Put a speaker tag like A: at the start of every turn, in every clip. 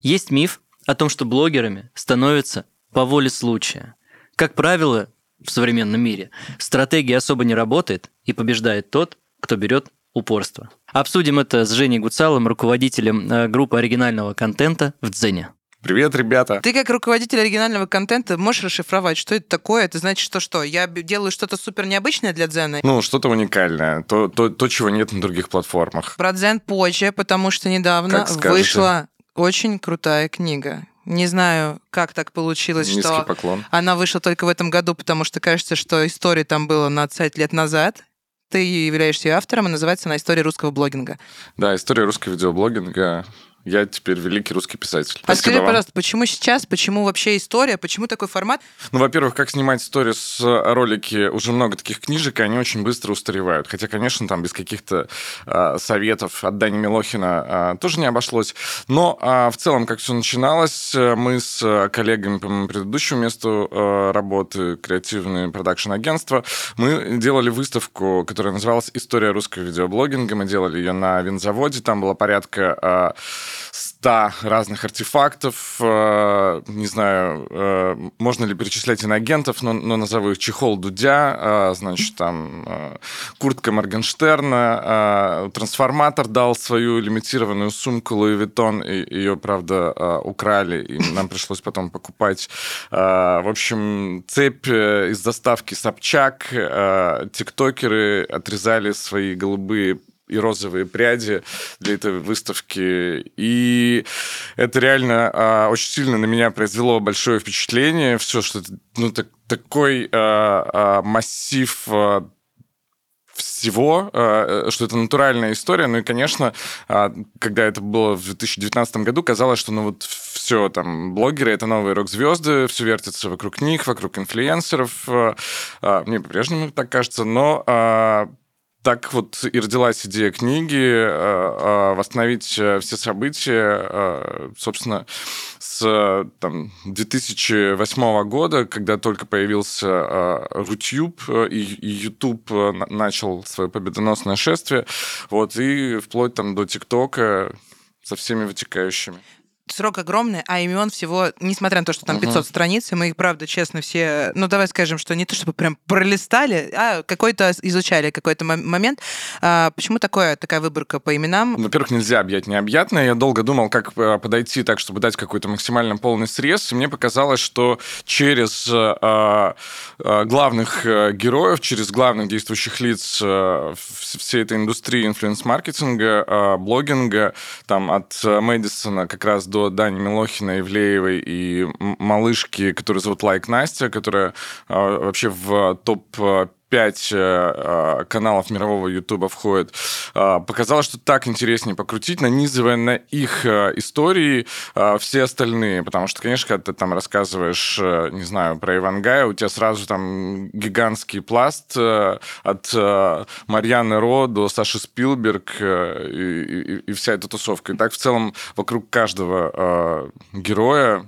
A: Есть миф о том, что блогерами становятся по воле случая. Как правило, в современном мире стратегия особо не работает и побеждает тот, кто берет упорство. Обсудим это с Женей Гуцалом, руководителем э, группы оригинального контента в Дзене.
B: Привет, ребята.
C: Ты как руководитель оригинального контента можешь расшифровать, что это такое? Это значит, что что? Я делаю что-то супер необычное для Дзена?
B: Ну, что-то уникальное, то, то, то, чего нет на других платформах.
C: Про Дзен позже, потому что недавно вышла очень крутая книга. Не знаю, как так получилось,
B: Низкий
C: что
B: поклон.
C: она вышла только в этом году, потому что кажется, что история там была на 20 лет назад. Ты являешься ее автором, и называется она «История русского блогинга».
B: Да, история русского видеоблогинга я теперь великий русский писатель.
C: А скажи, пожалуйста, почему сейчас, почему вообще история, почему такой формат?
B: Ну, во-первых, как снимать историю с ролики, уже много таких книжек, и они очень быстро устаревают. Хотя, конечно, там без каких-то э, советов от Дани Милохина э, тоже не обошлось. Но э, в целом, как все начиналось, мы с коллегами по моему предыдущему месту э, работы, креативное продакшн-агентство, мы делали выставку, которая называлась «История русского видеоблогинга». Мы делали ее на винзаводе, там было порядка... Э, 100 разных артефактов. Э, не знаю, э, можно ли перечислять инагентов, но, но назову их чехол Дудя, э, значит, там куртка Моргенштерна, трансформатор дал свою лимитированную сумку Луи Виттон, и ее, правда, украли, и нам пришлось потом покупать. В общем, цепь из доставки Собчак, тиктокеры отрезали свои голубые и розовые пряди для этой выставки. И это реально а, очень сильно на меня произвело большое впечатление. Все, что ну, так, такой а, а, массив а, всего, а, что это натуральная история. Ну и, конечно, а, когда это было в 2019 году, казалось, что ну вот все, там, блогеры — это новые рок-звезды, все вертится вокруг них, вокруг инфлюенсеров. А, мне по-прежнему так кажется, но так вот и родилась идея книги, э, э, восстановить э, все события, собственно, с там, 2008 года, когда только появился Рутюб и YouTube начал свое победоносное шествие, вот, и вплоть там до ТикТока со всеми вытекающими
C: срок огромный, а имен всего, несмотря на то, что там 500 uh-huh. страниц, и мы их, правда, честно, все, ну, давай скажем, что не то, чтобы прям пролистали, а какой-то изучали какой-то момент. А, почему такое, такая выборка по именам?
B: Во-первых, нельзя объять необъятное. Я долго думал, как э, подойти так, чтобы дать какой-то максимально полный срез, и мне показалось, что через э, э, главных э, героев, через главных действующих лиц э, всей этой индустрии инфлюенс-маркетинга, э, блогинга, там, от Мэдисона как раз до до Дани Милохина, Ивлеевой и малышки, которую зовут Like Nastya, которая а, вообще в топ пять э, э, каналов мирового Ютуба входит, э, показалось, что так интереснее покрутить, нанизывая на их истории все остальные. Потому что, конечно, когда ты там рассказываешь, не знаю, про Ивангая, у тебя сразу там гигантский пласт от Марьяны Ро до Саши Спилберг и, и, и вся эта тусовка. И так в целом вокруг каждого героя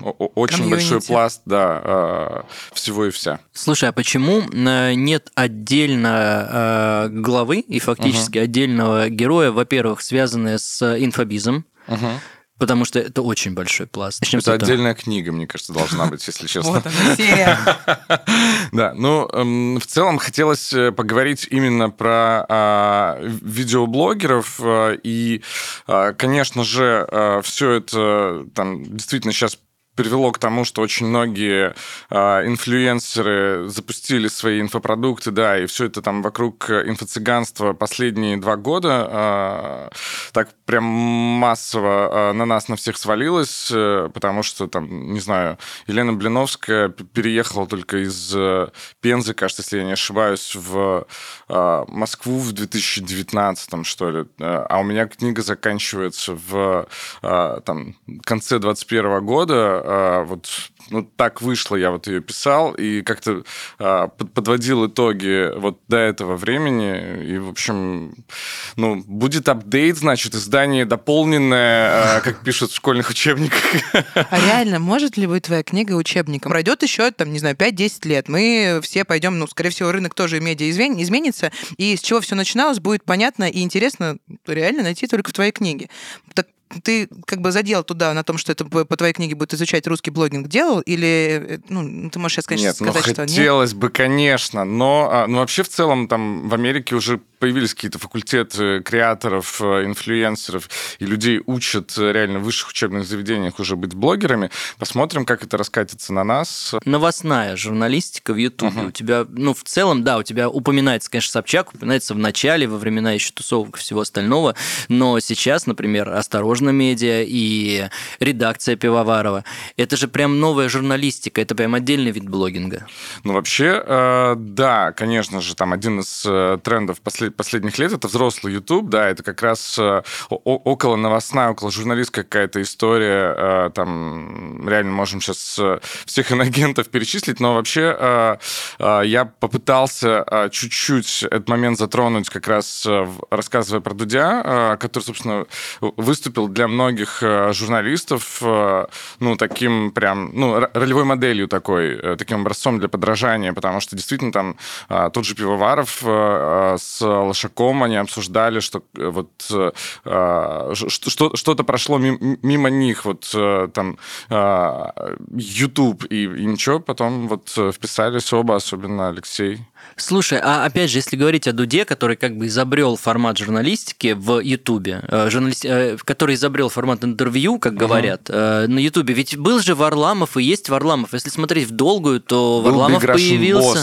B: очень Комьюнити. большой пласт, да, а, всего и вся.
A: Слушай, а почему э, нет отдельно э, главы и фактически uh-huh. отдельного героя, во-первых, связанные с инфобизом, uh-huh. Потому что это очень большой пласт.
B: Начнем это отдельная книга, мне кажется, должна быть, если честно.
C: Вот она, серия.
B: Да, ну, эм, в целом хотелось э, поговорить именно про а, видеоблогеров. И, а, конечно же, все это там действительно сейчас привело к тому, что очень многие э, инфлюенсеры запустили свои инфопродукты, да, и все это там вокруг инфо-цыганства последние два года э, так прям массово э, на нас на всех свалилось, э, потому что там, не знаю, Елена Блиновская переехала только из э, Пензы, кажется, если я не ошибаюсь, в э, Москву в 2019, что ли, а у меня книга заканчивается в э, там, конце 2021 года, а, вот ну, так вышло, я вот ее писал, и как-то а, подводил итоги вот до этого времени, и, в общем, ну, будет апдейт, значит, издание дополненное, а, как пишут в школьных учебниках.
C: А реально, может ли быть твоя книга учебником? Пройдет еще, там, не знаю, 5-10 лет, мы все пойдем, ну, скорее всего, рынок тоже медиа изменится, и с чего все начиналось, будет понятно и интересно реально найти только в твоей книге. Так ты как бы задел туда на том, что это по твоей книге будет изучать русский блогинг, делал? Или, ну, ты можешь сейчас, конечно,
B: нет,
C: сказать,
B: ну,
C: что нет?
B: хотелось бы, конечно, но а, ну, вообще в целом там в Америке уже появились какие-то факультеты креаторов, э, инфлюенсеров, и людей учат э, реально в высших учебных заведениях уже быть блогерами. Посмотрим, как это раскатится на нас.
A: Новостная журналистика в Ютубе.
B: Мгм.
A: У тебя, ну, в целом, да, у тебя упоминается, конечно, Собчак, упоминается в начале, во времена еще тусовок и всего остального, но сейчас, например, «Осторожно, медиа» и редакция Пивоварова. Это же прям новая журналистика, это прям отдельный вид блогинга.
B: Ну, вообще, э, да, конечно же, там один из трендов послед- последних лет это взрослый YouTube, да, это как раз э, около новостная, около журналистская какая-то история, э, там реально можем сейчас всех иногентов перечислить, но вообще э, э, я попытался э, чуть-чуть этот момент затронуть как раз э, рассказывая про Дудя, э, который, собственно, выступил для многих э, журналистов, э, ну, таким прям, ну, ролевой моделью такой, э, таким образцом для подражания, потому что действительно там тот же Пивоваров э, э, с Лошаком они обсуждали, что э, вот э, а, что-то прошло мим- мимо них, вот э, там а, YouTube, и, и ничего, потом вот вписались оба, особенно Алексей.
A: Слушай, а опять же, если говорить о Дуде, который как бы изобрел формат журналистики в Ютубе, э, журналист- э, который изобрел формат интервью, как говорят, э, на Ютубе, ведь был же Варламов и есть Варламов. Если смотреть в долгую, то
B: Был
A: Варламов
B: Big
A: появился.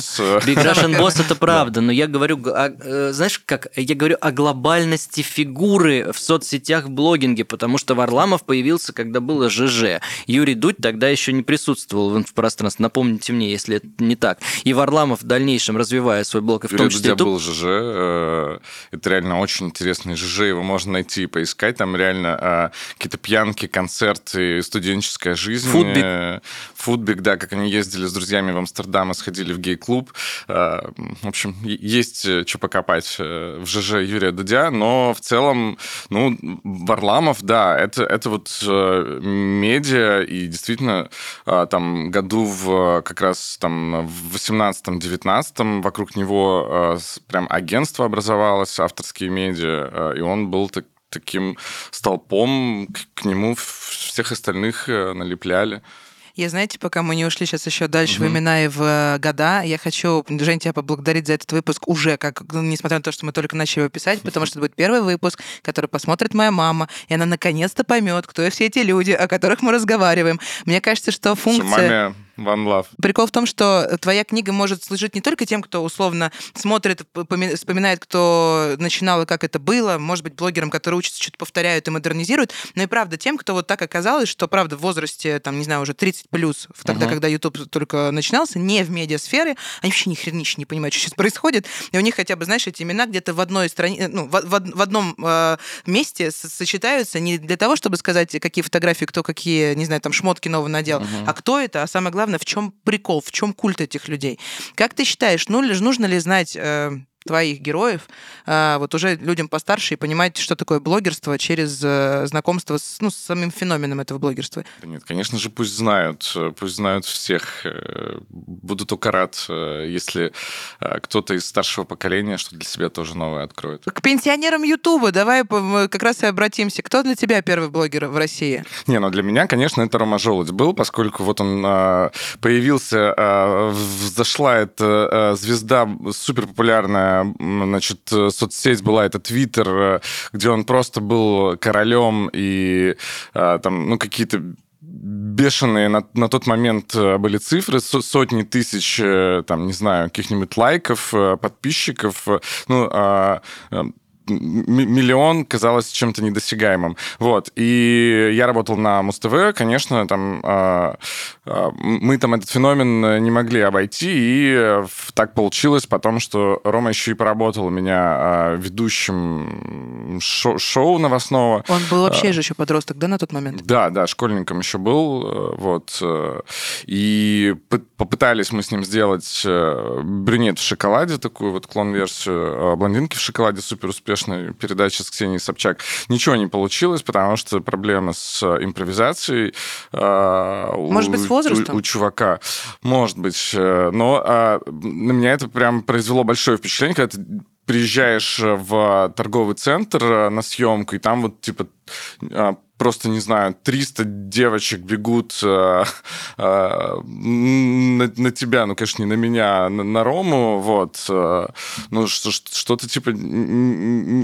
A: Big Russian Boss это правда, но я говорю, о- э, знаешь, как я говорю о глобальности фигуры в соцсетях в блогинге, потому что Варламов появился, когда было ЖЖ. Юрий Дудь тогда еще не присутствовал в инфопространстве. Напомните мне, если это не так. И Варламов в дальнейшем, развивая свой блог, и в том числе
B: Дудя
A: YouTube,
B: был ЖЖ. э, Это реально очень интересный ЖЖ. Его можно найти и поискать. Там реально э, какие-то пьянки, концерты, студенческая жизнь.
A: Футбик.
B: Э, Футбик, да, как они ездили с друзьями в Амстердам и сходили в гей-клуб. В общем, есть что покопать в ЖЖ Юрия Дудя, но в целом, ну, Варламов, да, это, это вот медиа, и действительно там году в как раз там в 18-19 вокруг него с- прям агентство образовалось, авторские медиа, э, и он был так- таким столпом, к, к нему в- всех остальных э, налепляли.
C: Я, знаете, пока мы не ушли сейчас еще дальше в
B: Мгм.
C: имена и в э, года, я хочу, Жень, тебя поблагодарить за этот выпуск уже, как, ну, несмотря на то, что мы только начали его писать, потому что это будет первый выпуск, который посмотрит моя мама, и она наконец-то поймет, кто все эти люди, о которых мы разговариваем. Мне кажется, что функция...
B: Маме One Love.
C: Прикол в том, что твоя книга может служить не только тем, кто условно смотрит, поми- вспоминает, кто начинал и как это было, может быть, блогерам, которые учатся, что-то повторяют и модернизируют, но и правда тем, кто вот так оказалось, что, правда, в возрасте, там, не знаю, уже 30 плюс, тогда,
B: Мгм.
C: когда YouTube только начинался, не в медиасфере, они вообще ни хренища не понимают, что сейчас происходит, и у них хотя бы, знаешь, эти имена где-то в одной стране, ну, в, в в одном э, месте сочетаются не для того, чтобы сказать, какие фотографии, кто какие, не знаю, там, шмотки новые надел,
B: Мгм.
C: а кто это, а самое главное, в чем прикол, в чем культ этих людей. Как ты считаешь, ну, ли- нужно ли знать э, твоих героев, э, вот уже людям постарше, и понимать, что такое блогерство через э, знакомство с, ну, с самим феноменом этого блогерства?
B: Да Нет, конечно же, пусть знают, пусть знают всех. э, Буду только рад, э, если кто-то из старшего поколения что для себя тоже новое откроет.
C: К пенсионерам Ютуба давай как раз и обратимся. Кто для тебя первый блогер в России?
B: Не, ну для меня, конечно, это Рома Желудь был, поскольку вот он э, появился, э, взошла эта звезда супер популярная, значит, э, соцсеть была, это Твиттер, э, где он просто был королем и э, там, ну, какие-то бешеные на, на тот момент были цифры, со- сотни тысяч, там, не знаю, каких-нибудь лайков, подписчиков, ну, а, миллион казалось чем-то недосягаемым. Вот. И я работал на Муз-ТВ, конечно, там э, э, мы там этот феномен не могли обойти, и э, так получилось потом, что Рома еще и поработал у меня э, ведущим шо- шоу новостного.
C: Он был вообще же еще подросток, да, на тот момент?
B: Да, да, школьником еще был, э, вот, э, и попытались мы с ним сделать э, брюнет в шоколаде, такую вот клон-версию э, блондинки в шоколаде, супер успешной передачи с Ксенией Собчак. Ничего не получилось, потому что проблемы с э, импровизацией. э, у-
C: Может быть, с возрастом?
B: У, у чувака. Может быть, э, но а, на меня это прям произвело большое впечатление, когда ты приезжаешь в торговый центр на съемку, и там вот, типа, а, просто, не знаю, 300 девочек бегут э, э, на, на тебя, ну, конечно, не на меня, а на, на Рому, вот, э, ну, что-то, типа,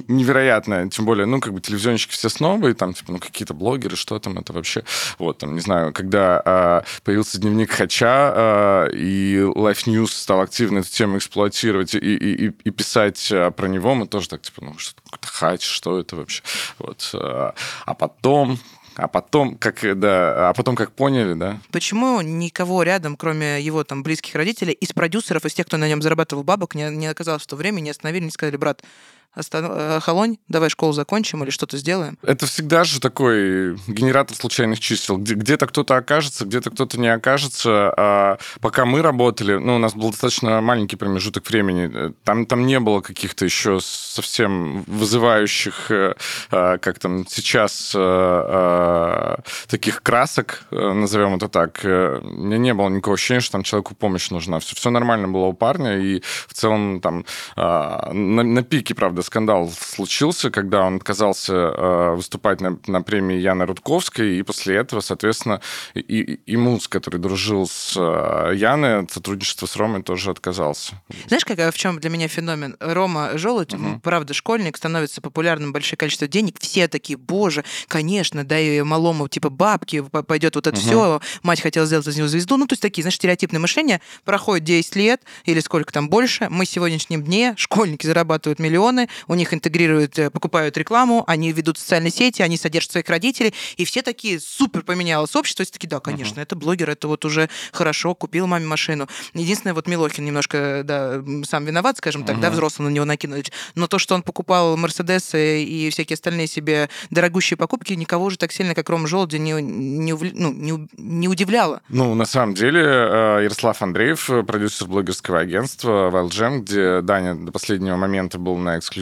B: невероятное, тем более, ну, как бы телевизионщики все снобы, там, типа, ну, какие-то блогеры, что там, это вообще, вот, там, не знаю, когда э, появился дневник Хача, э, и Life News стал активно эту тему эксплуатировать и, и, и, и писать э, про него, мы тоже так, типа, ну, что какой-то хач, что это вообще? Вот. Э, а потом а потом, как, да, а потом как поняли, да.
C: Почему никого рядом, кроме его там близких родителей, из продюсеров, из тех, кто на нем зарабатывал бабок, не, не оказалось в то время, не остановили, не сказали, брат, Остан... Холонь, давай школу закончим или что-то сделаем.
B: Это всегда же такой генератор случайных чисел. Где-то кто-то окажется, где-то кто-то не окажется. А пока мы работали, ну, у нас был достаточно маленький промежуток времени, там, там не было каких-то еще совсем вызывающих, э, а, как там сейчас, э, а, таких красок, э, назовем это так. Меня не было никакого ощущения, что там человеку помощь нужна. Все, все нормально было у парня, и в целом там на, на пике, правда, правда, скандал случился, когда он отказался э, выступать на, на премии Яны Рудковской, и после этого, соответственно, и, и Муз, который дружил с э, Яной, от сотрудничества с Ромой тоже отказался.
C: Знаешь, какая в чем для меня феномен? Рома Желудь, угу. правда, школьник, становится популярным, большое количество денег, все такие, боже, конечно, дай малому, типа, бабки, пойдет вот это угу. все, мать хотела сделать из него звезду, ну, то есть такие, знаешь, стереотипные мышления, проходит 10 лет или сколько там больше, мы сегодняшнем дне, школьники зарабатывают миллионы, у них интегрируют, э, покупают рекламу, они ведут социальные сети, они содержат своих родителей, и все такие супер поменялось общество, все такие, да, конечно, uh-huh. это блогер, это вот уже хорошо, купил маме машину. Единственное, вот Милохин немножко, да, сам виноват, скажем так, uh-huh. да, взрослый на него накинули, но то, что он покупал Мерседесы и всякие остальные себе дорогущие покупки, никого уже так сильно, как Рома Желуди, не, не, ну, не, не удивляло.
B: Ну, на самом деле, э, Ярослав Андреев, продюсер блогерского агентства Wildgem, где Даня до последнего момента был на эксклюзиве,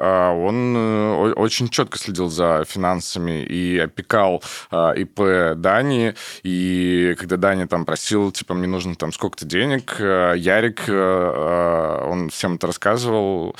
B: а он э, очень четко следил за финансами и опекал а, ИП Дани. И когда Дани там просил, типа, мне нужно там сколько-то денег, э, Ярик, э, он всем это рассказывал,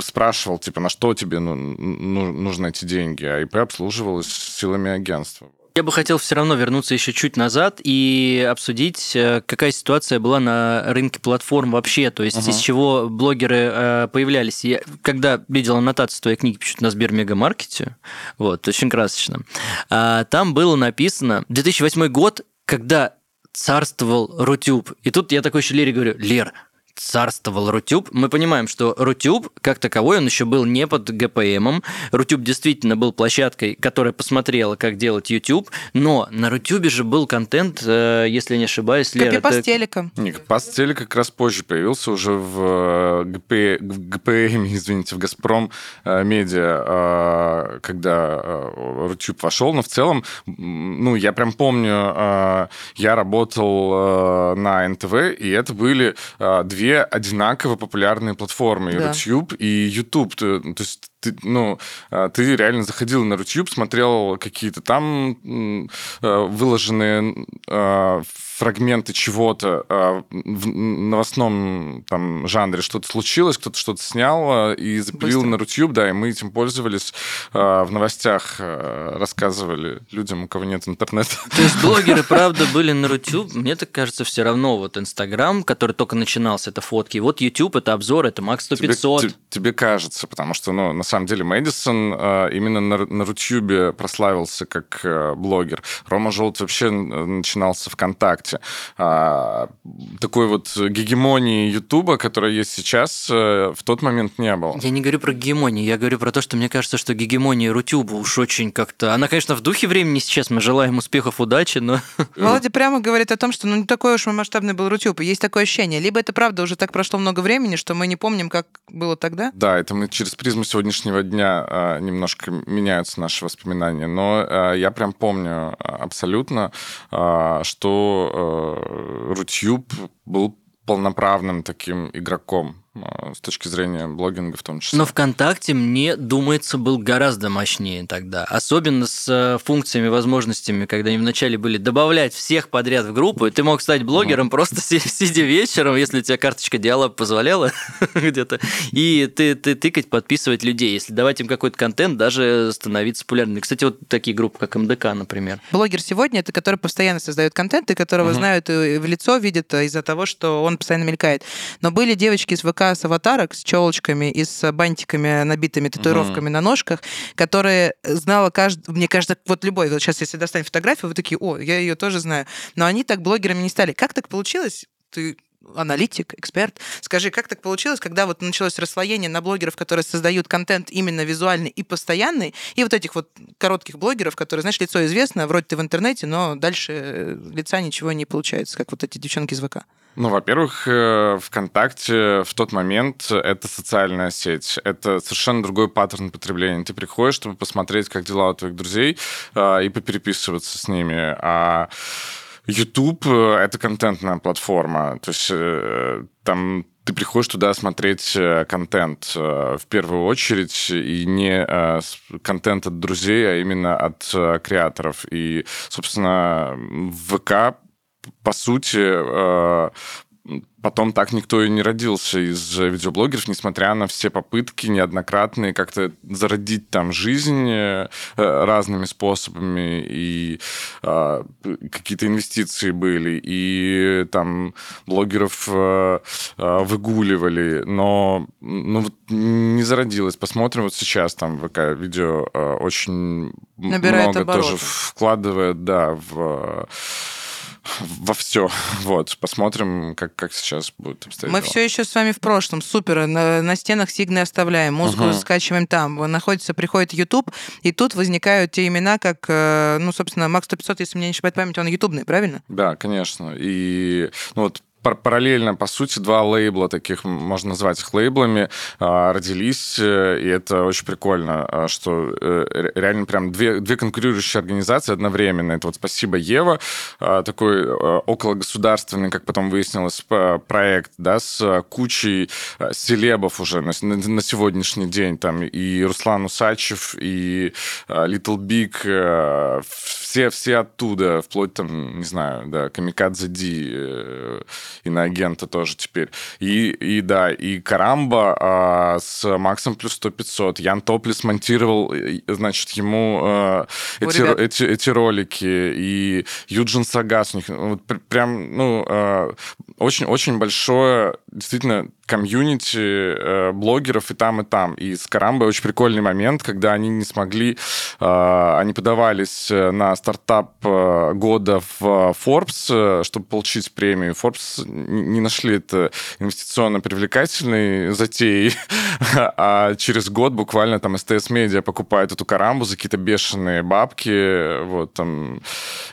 B: спрашивал, типа, на что тебе ну, ну, нужны эти деньги, а ИП обслуживалось силами агентства.
A: Я бы хотел все равно вернуться еще чуть назад и обсудить, э, какая ситуация была на рынке платформ вообще, то есть uh-huh. из чего блогеры э, появлялись. Я, когда видел аннотацию твоей книги пишут на Сбер Мегамаркете, вот, очень красочно, а, там было написано 2008 год, когда царствовал Рутюб. И тут я такой еще Лере говорю, Лер, царствовал Рутюб. Мы понимаем, что Рутюб, как таковой, он еще был не под ГПМом. Рутюб действительно был площадкой, которая посмотрела, как делать YouTube, но на Рутюбе же был контент, э, если не ошибаюсь,
C: Лера... Копипаст телека.
B: Не, Копипаст телека как раз позже появился уже в, ГП... в ГПМ, извините, в Газпром э, Медиа, э, когда Рутюб вошел, но в целом, ну, я прям помню, я работал на НТВ, и это были две две одинаково популярные платформы, да. Rutube и YouTube. То, то есть ты, ну, а, ты реально заходил на YouTube, смотрел какие-то там э, выложенные э, фрагменты чего-то э, в новостном там жанре что-то случилось, кто-то что-то снял и запилил Быстро. на Рутюб, да, и мы этим пользовались в новостях, рассказывали людям, у кого нет интернета.
A: То есть блогеры, правда, были на Рутюб, мне так кажется, все равно вот Инстаграм, который только начинался, это фотки, вот YouTube, это обзор, это Макс 100 500.
B: Тебе, тебе кажется, потому что, ну, на самом деле Мэдисон э, именно на, на Рутюбе прославился как э, блогер. Рома Желт вообще начинался ВКонтакте. А, такой вот гегемонии Ютуба, которая есть сейчас, э, в тот момент не было.
A: Я не говорю про гегемонию, я говорю про то, что мне кажется, что гегемония Рутюба уж очень как-то... Она, конечно, в духе времени сейчас, мы желаем успехов, удачи, но...
C: Володя прямо говорит о том, что ну не такой уж масштабный был Рутюб. Есть такое ощущение. Либо это правда уже так прошло много времени, что мы не помним, как было тогда.
B: Да, это мы через призму сегодняшнего дня дня а, немножко меняются наши воспоминания, но а, я прям помню абсолютно, а, что Рутюб был полноправным таким игроком с точки зрения блогинга в том числе.
A: Но ВКонтакте, мне думается, был гораздо мощнее тогда. Особенно с э, функциями, возможностями, когда они вначале были добавлять всех подряд в группу, и ты мог стать блогером mm. просто сидя вечером, если у тебя карточка диалог позволяла где-то, и ты, ты тыкать, подписывать людей. Если давать им какой-то контент, даже становиться популярным. Кстати, вот такие группы, как МДК, например.
C: Блогер сегодня это который постоянно создает контент, и которого uh-huh. знают и в лицо, видят из-за того, что он постоянно мелькает. Но были девочки из ВК с аватарок, с челочками и с бантиками, набитыми татуировками uh-huh. на ножках, которые знала каждый, мне кажется, вот любой, вот сейчас если достанет фотографию, вы такие, о, я ее тоже знаю. Но они так блогерами не стали. Как так получилось? Ты аналитик, эксперт. Скажи, как так получилось, когда вот началось расслоение на блогеров, которые создают контент именно визуальный и постоянный, и вот этих вот коротких блогеров, которые, знаешь, лицо известно, вроде ты в интернете, но дальше э, лица ничего не получается, как вот эти девчонки из ВК.
B: Ну, во-первых, э, ВКонтакте в тот момент это социальная сеть. Это совершенно другой паттерн потребления. Ты приходишь, чтобы посмотреть, как дела у твоих друзей, э, и попереписываться с ними. А YouTube э, — это контентная платформа. То есть там ты приходишь туда смотреть контент в первую очередь, и не контент от друзей, а именно от креаторов. И, собственно, ВК, по сути, потом так никто и не родился из видеоблогеров, несмотря на все попытки неоднократные как-то зародить там жизнь э, разными способами, и э, какие-то инвестиции были, и там блогеров э, э выгуливали, но ну, вот не зародилось. Посмотрим вот сейчас там ВК видео э, очень Набирает много обороты. тоже вкладывает, да, в во все. Вот, посмотрим, как, как сейчас будет обстоять.
C: Мы все еще с вами в прошлом. Супер. На, на стенах сигны оставляем, музыку угу. скачиваем там. Находится, приходит YouTube, и тут возникают те имена, как, э, ну, собственно, Макс 100 если мне не ошибает память, он ютубный, правильно?
B: Да, конечно. И ну, вот параллельно, по сути, два лейбла, таких можно назвать их лейблами, а, родились, э, и это очень прикольно, а, что э, реально прям две, две конкурирующие организации одновременно. Это вот «Спасибо, Ева», а, такой окологосударственный, как потом выяснилось, проект, да, с кучей селебов уже на, на сегодняшний день, там и Руслан Усачев, и Little Big, э, все, все оттуда, вплоть там, не знаю, да, Камикадзе Ди, иноагента тоже теперь. И, и да, и Карамба а, с Максом плюс 100 500. Ян Топли смонтировал, значит, ему а, эти, эти, эти ролики. И Юджин Сагас у них вот, прям, ну, а, очень-очень большое, действительно, комьюнити э, блогеров и там, и там. И с Карамбой очень прикольный момент, когда они не смогли, э, они подавались э, на стартап э, года в Forbes, э, чтобы получить премию. Forbes не нашли это инвестиционно привлекательной затеей, а через год буквально там СТС Медиа покупает эту Карамбу за какие-то бешеные бабки, вот там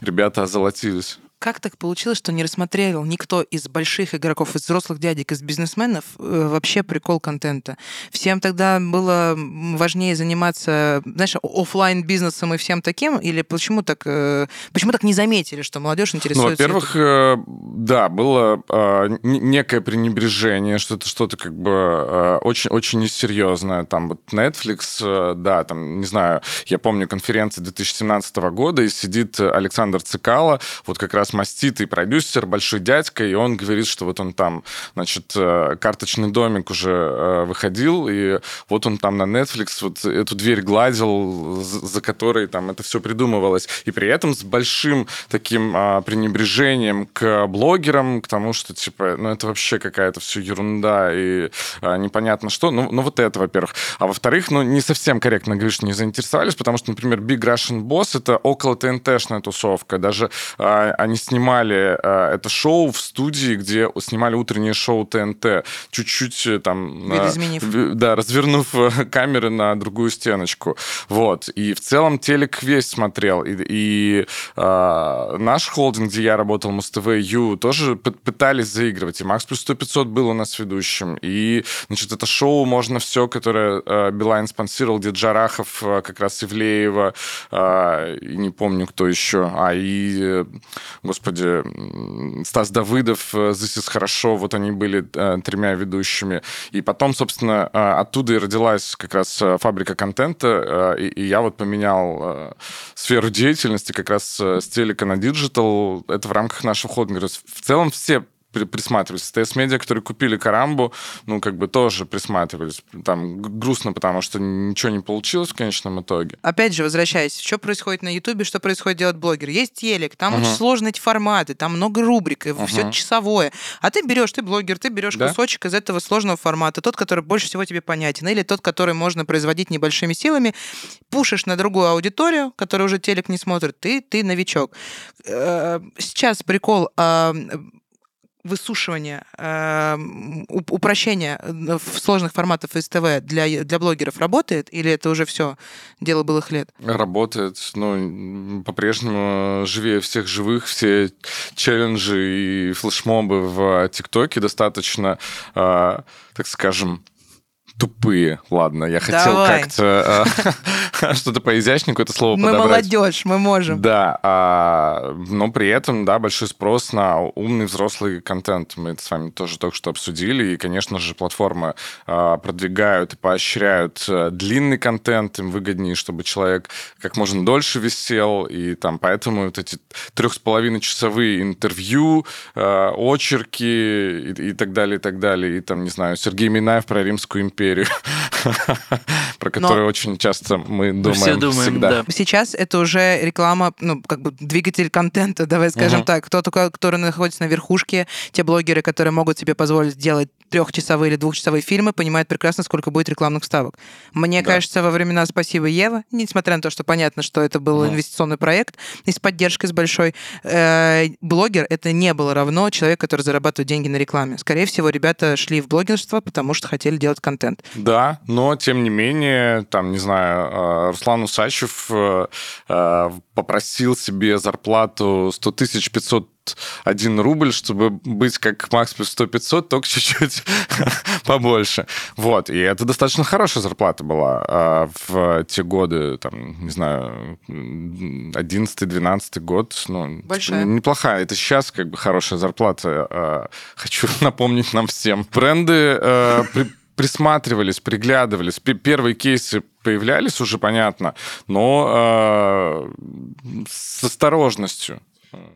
B: ребята озолотились
C: как так получилось, что не рассмотрел никто из больших игроков, из взрослых дядек, из бизнесменов э, вообще прикол контента? Всем тогда было важнее заниматься, знаешь, офлайн бизнесом и всем таким? Или почему так, э, почему так не заметили, что молодежь интересуется?
B: Ну, во-первых, э, да, было некое пренебрежение, что это что-то как бы очень, очень несерьезное. Там вот Netflix, да, там, не знаю, я помню конференции 2017 года, и сидит Александр Цикало, вот как раз маститый продюсер, большой дядька, и он говорит, что вот он там, значит, э, карточный домик уже э, выходил, и вот он там на Netflix вот эту дверь гладил, за которой там это все придумывалось. И при этом с большим таким а, пренебрежением к блогерам, к тому, что, типа, ну, это вообще какая-то все ерунда и а, непонятно что. Ну, ну, вот это, во-первых. А во-вторых, ну, не совсем корректно говоришь, не заинтересовались, потому что, например, Big Russian Boss — это около ТНТ-шная тусовка. Даже а, они снимали э, это шоу в студии, где снимали утреннее шоу ТНТ, чуть-чуть э, там...
C: Видоизменив.
B: Э, да, развернув э, камеры на другую стеночку. Вот. И в целом телек весь смотрел. И, и э, наш холдинг, где я работал, Муз-ТВ, Ю, тоже пытались заигрывать. И Макс плюс 100-500 был у нас ведущим. И, значит, это шоу «Можно все», которое э, Билайн спонсировал, где Джарахов, э, как раз Ивлеева, э, не помню, кто еще. А, и господи, Стас Давыдов, This is Хорошо, вот они были тремя ведущими. И потом, собственно, оттуда и родилась как раз фабрика контента, и, и я вот поменял сферу деятельности как раз с телека на диджитал. Это в рамках нашего холдинга. В целом все присматривались. СТС-медиа, которые купили Карамбу, ну, как бы тоже присматривались. Там грустно, потому что ничего не получилось в конечном итоге.
C: Опять же, возвращаясь, что происходит на Ютубе, что происходит делать блогер? Есть телек, там uh-huh. очень сложные эти форматы, там много рубрик, и uh-huh. все часовое. А ты берешь, ты блогер, ты берешь да? кусочек из этого сложного формата, тот, который больше всего тебе понятен, или тот, который можно производить небольшими силами, пушишь на другую аудиторию, которая уже телек не смотрит, ты, ты новичок. Э, сейчас прикол а, высушивание, э, упрощение э, в сложных форматах СТВ для, для блогеров работает, или это уже все дело былых лет?
B: Работает. Ну, по-прежнему живее всех живых, все челленджи и флешмобы в ТикТоке достаточно, э, так скажем, тупые. Ладно, я хотел как-то э, что-то поизящнее, это слово
C: мы
B: подобрать.
C: Мы молодежь, мы можем.
B: Да, а, но при этом, да, большой спрос на умный взрослый контент. Мы это с вами тоже только что обсудили. И, конечно же, платформы а, продвигают и поощряют э, длинный контент. Им выгоднее, чтобы человек как можно дольше висел. И там поэтому вот эти трех с половиной часовые интервью, э, очерки и, и так далее, и так далее. И там, не знаю, Сергей Минаев про Римскую империю империю, про которую очень часто мы думаем Все думаем, всегда. Да.
C: Сейчас это уже реклама, ну, как бы двигатель контента, давай скажем так. Кто-то, который находится на верхушке, те блогеры, которые могут себе позволить делать трехчасовые или двухчасовые фильмы, понимают прекрасно, сколько будет рекламных ставок. Мне да. кажется, во времена «Спасибо, Ева», несмотря на то, что понятно, что это был угу. инвестиционный проект и с поддержкой с большой, э, блогер — это не было равно человек, который зарабатывает деньги на рекламе. Скорее всего, ребята шли в блогерство, потому что хотели делать контент.
B: Да, но тем не менее, там, не знаю, э, Руслан Усачев э, э, попросил себе зарплату 100 тысяч 500 1 рубль, чтобы быть как Макс плюс 100 500, только чуть-чуть побольше. Вот, и это достаточно хорошая зарплата была в те годы, там, не знаю, 11-12 год. Ну,
C: Большая.
B: Неплохая. Это сейчас как бы хорошая зарплата. Хочу напомнить нам всем. Бренды присматривались, приглядывались. Первые кейсы появлялись уже, понятно, но э, с осторожностью.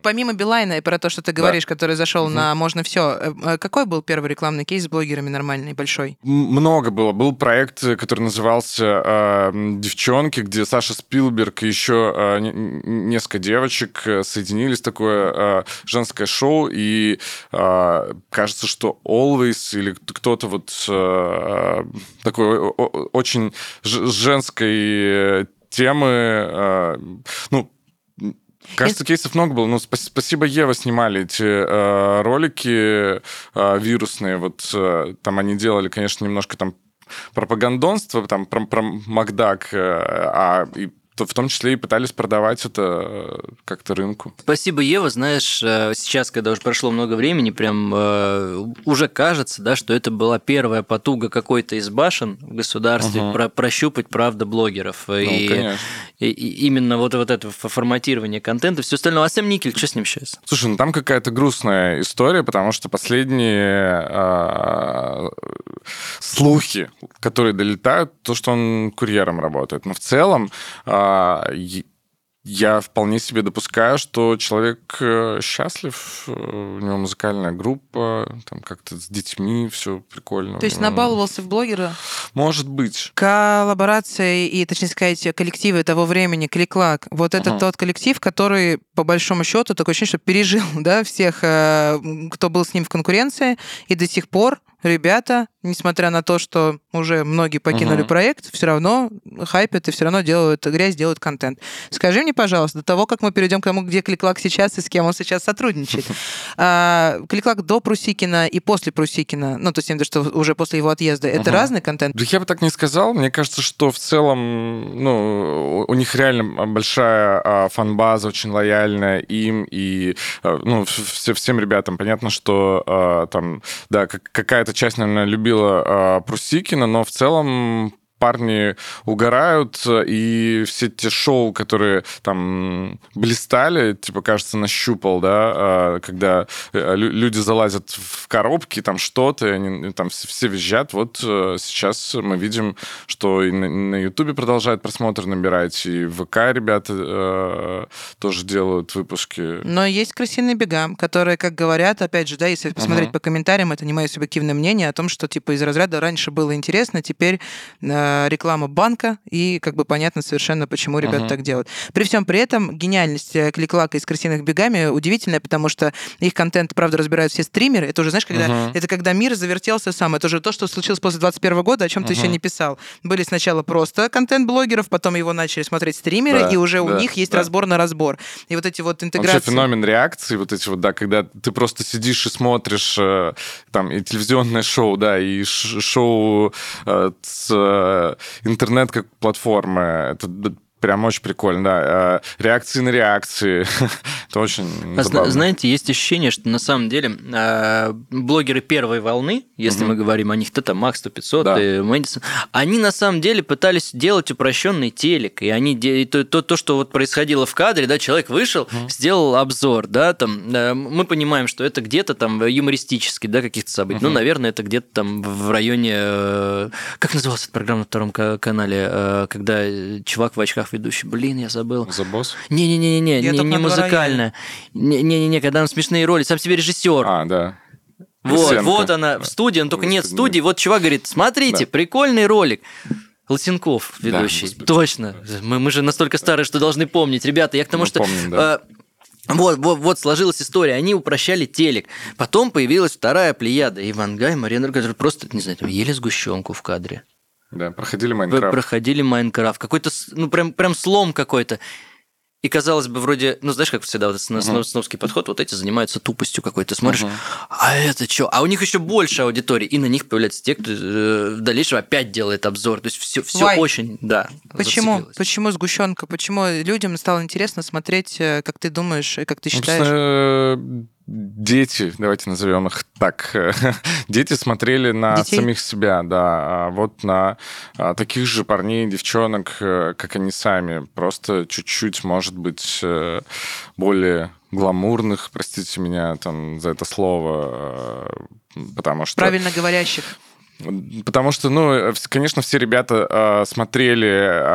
C: Помимо Билайна и про то, что ты говоришь, да. который зашел угу. на «Можно все», э, э, какой был первый рекламный кейс с блогерами нормальный, большой?
B: Много было. Был проект, который назывался э, «Девчонки», где Саша Спилберг и еще э, несколько девочек э, соединились, такое э, женское шоу, и э, кажется, что Always или кто-то вот э, такой очень женской темы, э, ну, Кажется, кейсов много было. Ну, спасибо, Ева, снимали эти э, ролики э, вирусные. Вот э, там они делали, конечно, немножко там пропагандонство, там про, про Макдак, э, а и в том числе и пытались продавать это э, как-то рынку.
A: Спасибо, Ева. Знаешь, э, сейчас, когда уже прошло много времени, прям э, уже кажется, да, что это была первая потуга какой-то из башен в государстве угу. про прощупать правда блогеров. Ну, и, и, и именно вот, вот это форматирование контента, все остальное. А Сэм Никель, что с ним сейчас?
B: Слушай, ну там какая-то грустная история, потому что последние э, слухи, которые долетают, то, что он курьером работает. Но в целом э, а, я вполне себе допускаю, что человек э, счастлив, э, у него музыкальная группа, там как-то с детьми все прикольно.
C: То есть набаловался в блогера?
B: Может быть.
C: Коллаборация и, точнее сказать, коллективы того времени, Кликлак, вот это uh-huh. тот коллектив, который, по большому счету, такое ощущение, что пережил да, всех, э, кто был с ним в конкуренции, и до сих пор ребята, несмотря на то, что уже многие покинули uh-huh. проект, все равно хайпят и все равно делают грязь, делают контент. Скажи мне, пожалуйста, до того, как мы перейдем к тому, где Кликлак сейчас и с кем он сейчас сотрудничает. А, Кликлак до Прусикина и после Прусикина, ну, то есть, я что уже после его отъезда, это разный контент?
B: Я бы так не сказал. Мне кажется, что в целом, ну, у них реально большая а, фан-база, очень лояльная им и, а, ну, всем ребятам. Понятно, что там, да, какая-то часть, наверное, любила Прусикина, но в целом парни угорают, и все те шоу, которые там блистали, типа, кажется, нащупал, да, а, когда э, люди залазят в коробки, там что-то, и они там все визжат. Вот э, сейчас мы видим, что и на Ютубе продолжает просмотр набирать, и в ВК ребята э, тоже делают выпуски.
C: Но есть крысиные бега, которые, как говорят, опять же, да, если посмотреть uh-huh. по комментариям, это не мое субъективное мнение о том, что, типа, из разряда раньше было интересно, теперь э, реклама банка, и как бы понятно совершенно, почему ребята uh-huh. так делают. При всем при этом гениальность э, Кликлака из крысиных бегами удивительная, потому что их контент, правда, разбирают все стримеры. Это уже, знаешь, когда, uh-huh. это когда мир завертелся сам. Это уже то, что случилось после 21 года, о чем uh-huh. ты еще не писал. Были сначала просто контент-блогеров, потом его начали смотреть стримеры, да, и уже да, у них есть да. разбор на разбор. И вот эти вот интеграции... Вообще
B: феномен реакции, вот эти вот, да, когда ты просто сидишь и смотришь э, там и телевизионное шоу, да, и шоу э, с э, интернет как платформы. Это Прям очень прикольно, да. А, реакции на реакции. Это очень а забавно.
A: Знаете, есть ощущение, что на самом деле а, блогеры первой волны, если угу. мы говорим о них, то там Макс 100 500 да. и Мэдисон, они на самом деле пытались делать упрощенный телек, и они то, то, то что вот происходило в кадре, да, человек вышел, угу. сделал обзор, да, там мы понимаем, что это где-то там юмористически, да, каких-то событий. Угу. Ну, наверное, это где-то там в районе, э, как называлась эта программа на втором канале, э, когда чувак в очках ведущий. Блин, я забыл.
B: The Boss?
A: Не-не-не, не, не, не музыкальная. Не-не-не, когда он смешные роли, сам себе режиссер.
B: А, да.
A: Вот, Лысенко. вот она в студии, но только нет студии. Вот чувак говорит, смотрите, да. прикольный ролик. Лысенков ведущий. Да, Точно. Мы, мы же настолько старые, что должны помнить. Ребята, я к тому, Мы что... Помним, да. э, вот, вот, вот сложилась история. Они упрощали телек. Потом появилась вторая плеяда. Иван Гай, Марина, которые просто, не знаю, ели сгущенку в кадре.
B: Да, проходили Майнкрафт.
A: Проходили Майнкрафт. Какой-то, ну, прям, прям слом какой-то. И казалось бы, вроде, ну, знаешь, как всегда, вот этот uh-huh. сновский подход, вот эти занимаются тупостью какой-то. Смотришь, uh-huh. а это что? А у них еще больше аудитории, и на них появляются те, кто э, в дальнейшем опять делает обзор. То есть все, все очень, да.
C: Почему? Почему сгущенка? Почему людям стало интересно смотреть, э, как ты думаешь, и как ты считаешь?
B: Просто дети, давайте назовем их так, дети смотрели на Детей? самих себя, да, а вот на а, таких же парней, девчонок, э, как они сами, просто чуть-чуть, может быть, э, более гламурных, простите меня там за это слово, э, потому что...
C: Правильно говорящих.
B: Потому что, ну, конечно, все ребята э, смотрели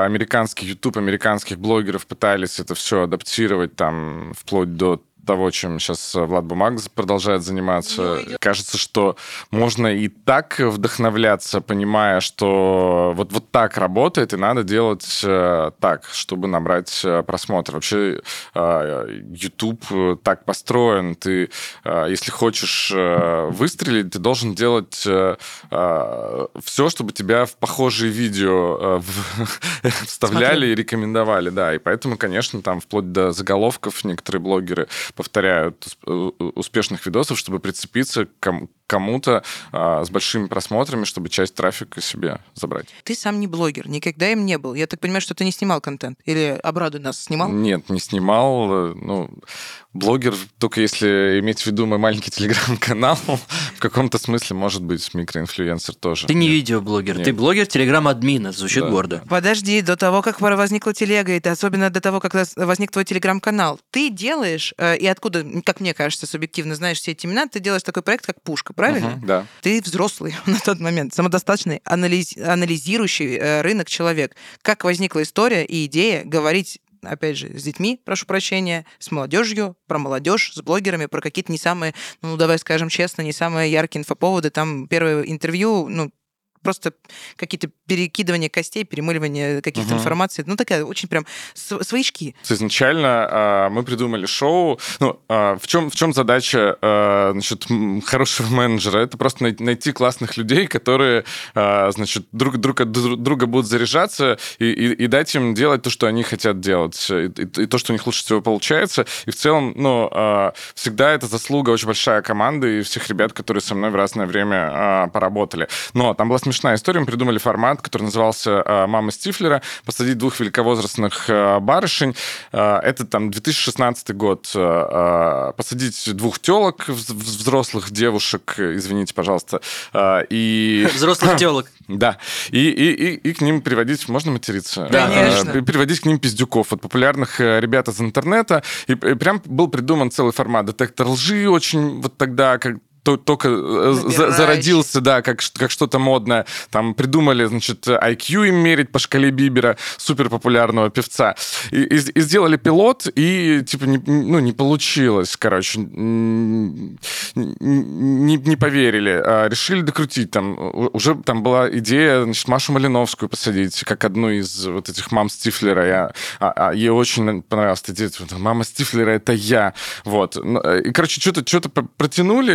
B: американский YouTube, американских блогеров, пытались это все адаптировать там вплоть до того, чем сейчас э, Влад Бумаг продолжает заниматься. Ну, Кажется, что можно и так вдохновляться, понимая, что вот, вот так работает, и надо делать э, так, чтобы набрать э, просмотр. Вообще э, YouTube так построен. Ты, э, если хочешь э, выстрелить, ты должен делать э, э, все, чтобы тебя в похожие видео э, вставляли Смотри. и рекомендовали. Да, и поэтому, конечно, там вплоть до заголовков некоторые блогеры повторяют успешных видосов, чтобы прицепиться к кому-то а, с большими просмотрами, чтобы часть трафика себе забрать.
C: Ты сам не блогер, никогда им не был. Я так понимаю, что ты не снимал контент. Или обрадуй нас, снимал?
B: Нет, не снимал. Ну, блогер, только если иметь в виду мой маленький телеграм-канал, в каком-то смысле может быть микроинфлюенсер тоже.
A: Ты не видеоблогер, ты блогер телеграм-админа, звучит да. гордо.
C: Подожди, до того, как возникла телега, и особенно до того, как возник твой телеграм-канал, ты делаешь, э, и откуда, как мне кажется, субъективно знаешь все эти имена, ты делаешь такой проект, как Пушка, правильно?
B: Uh-huh, да.
C: Ты взрослый на тот момент, самодостаточный, анализ, анализирующий э, рынок человек. Как возникла история и идея говорить опять же, с детьми, прошу прощения, с молодежью, про молодежь, с блогерами, про какие-то не самые, ну, давай скажем честно, не самые яркие инфоповоды. Там первое интервью, ну, просто какие-то перекидывания костей, перемыливание каких-то угу. информаций. Ну, такая очень прям своички.
B: Изначально э, мы придумали шоу. Ну, э, в, чем, в чем задача э, значит, хорошего менеджера? Это просто найти классных людей, которые э, значит, друг, друг от друга будут заряжаться и, и, и дать им делать то, что они хотят делать. И, и, и то, что у них лучше всего получается. И в целом, ну, э, всегда это заслуга очень большая команды и всех ребят, которые со мной в разное время э, поработали. Но там была смешная смешная история. Мы придумали формат, который назывался э, «Мама Стифлера», посадить двух великовозрастных э, барышень. Э, это там 2016 год. Посадить двух телок, взрослых девушек, извините, пожалуйста, и...
A: Взрослых телок.
B: Да. И, и, и, и к ним приводить... Можно материться?
C: Конечно.
B: Э, Приводить к ним пиздюков от популярных ребят из интернета. И прям был придуман целый формат. Детектор лжи очень вот тогда, как только э, за, зародился, да, как, как что-то модное. Там придумали, значит, IQ им мерить по шкале Бибера, супер популярного певца. И, и, и сделали пилот, и, типа, не, ну, не получилось, короче. Не, не поверили. А решили докрутить. Там уже там была идея, значит, Машу Малиновскую посадить, как одну из вот этих мам Стифлера. Я, а, а, ей очень понравилась эта идея. Мама Стифлера — это я. Вот. Э, и, короче, что-то что протянули,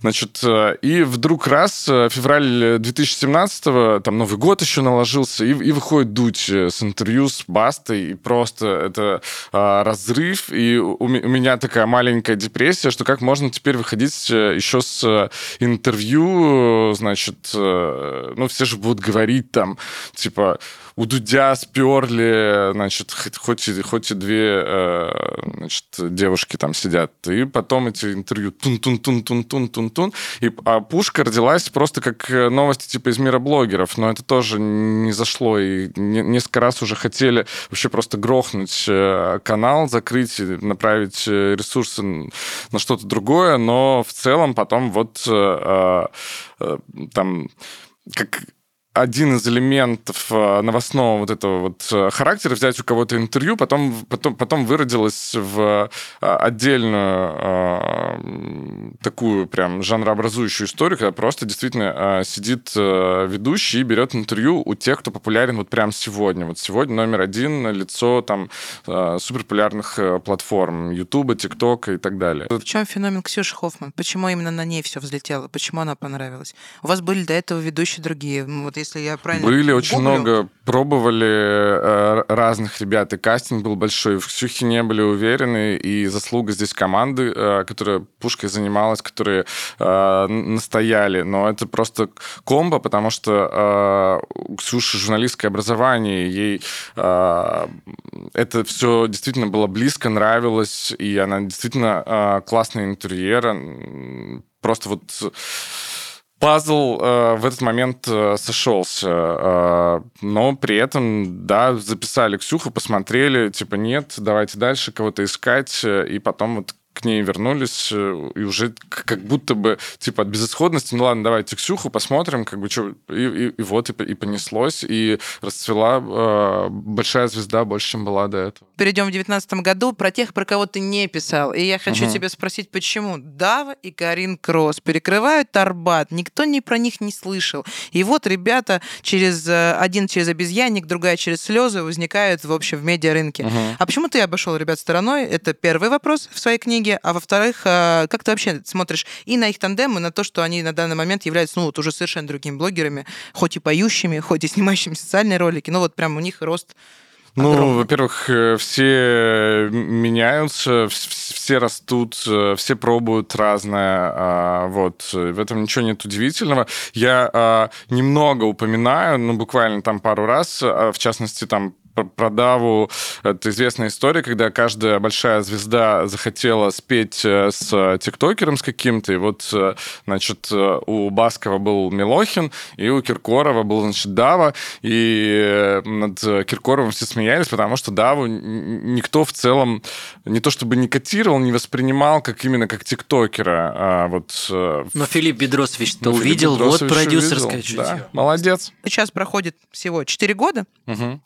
B: Значит, э, и вдруг раз, э, февраль 2017-го, там Новый год еще наложился, и, и выходит Дудь э, с интервью с Бастой, и просто это а, разрыв, и у, у меня такая маленькая депрессия, что как можно теперь выходить еще с интервью, значит, ну, все же будут говорить там, типа, у Дудя сперли, значит, хоть хоть и две значит, девушки там сидят, и потом эти интервью тун-тун-тун-тун-тун-тун-тун, и, а пушка родилась просто как новости типа из мира блогеров, но это тоже не зашло, и несколько раз уже хотели вообще просто грохнуть канал, закрыть направить ресурсы на что-то другое, но в целом потом вот э, э, там как один из элементов э, новостного вот этого вот э, характера, взять у кого-то интервью, потом, потом, потом выродилось в э, отдельную э, такую прям жанрообразующую историю, когда просто действительно э, сидит э, ведущий и берет интервью у тех, кто популярен вот прямо сегодня. Вот сегодня номер один лицо там э, суперпопулярных платформ Ютуба, ТикТока и так далее.
C: В чем феномен Ксюши Хоффман? Почему именно на ней все взлетело? Почему она понравилась? У вас были до этого ведущие другие. Вот если я правильно
B: Были очень много, пробовали э, разных ребят, и кастинг был большой. В Ксюхе не были уверены, и заслуга здесь команды, э, которая пушкой занималась, которые э, настояли. Но это просто комбо, потому что у Ксюши журналистское образование, ей это все действительно было близко, нравилось, и она действительно классный интерьер. Просто вот пазл э, в этот момент э, сошелся. Э, но при этом, да, записали Ксюху, посмотрели, типа, нет, давайте дальше кого-то искать. Э, и потом вот к ней вернулись, э, и уже как будто бы, типа, от безысходности, ну ладно, давайте Ксюху посмотрим, как бы, что, и, и, и вот, и, и понеслось, и расцвела э, большая звезда больше, чем была до этого.
C: Перейдем в девятнадцатом году про тех, про кого ты не писал, и я хочу угу. тебя спросить, почему Дава и Карин Кросс перекрывают Арбат, никто не про них не слышал, и вот ребята через, э, один через обезьянник, другая через слезы возникают, в общем, в медиарынке. Угу. А почему ты обошел ребят стороной? Это первый вопрос в своей книге, книги, а во-вторых, э, как ты вообще смотришь и на их тандем, и на то, что они на данный момент являются, ну, вот уже совершенно другими блогерами, хоть и поющими, хоть и снимающими социальные ролики, но вот прям у них рост
B: ну, во-первых, э, все меняются, все растут, э, все пробуют разное. А, вот. В этом ничего нет удивительного. Я а, немного упоминаю, ну, буквально там пару раз, а, в частности, там про Даву это известная история, когда каждая большая звезда захотела спеть э, с тиктокером с каким-то, и вот, э, значит, э, у Баскова был Милохин, и у Киркорова был, значит, Дава, и над Киркоровым все смеялись, потому что Даву никто в целом не то чтобы не котировал, не воспринимал как именно как тиктокера. А вот...
A: Но Филипп Бедросович то увидел, Бедросович вот продюсерское увидел. чутье. Да,
B: молодец.
C: Сейчас проходит всего 4 года. Угу.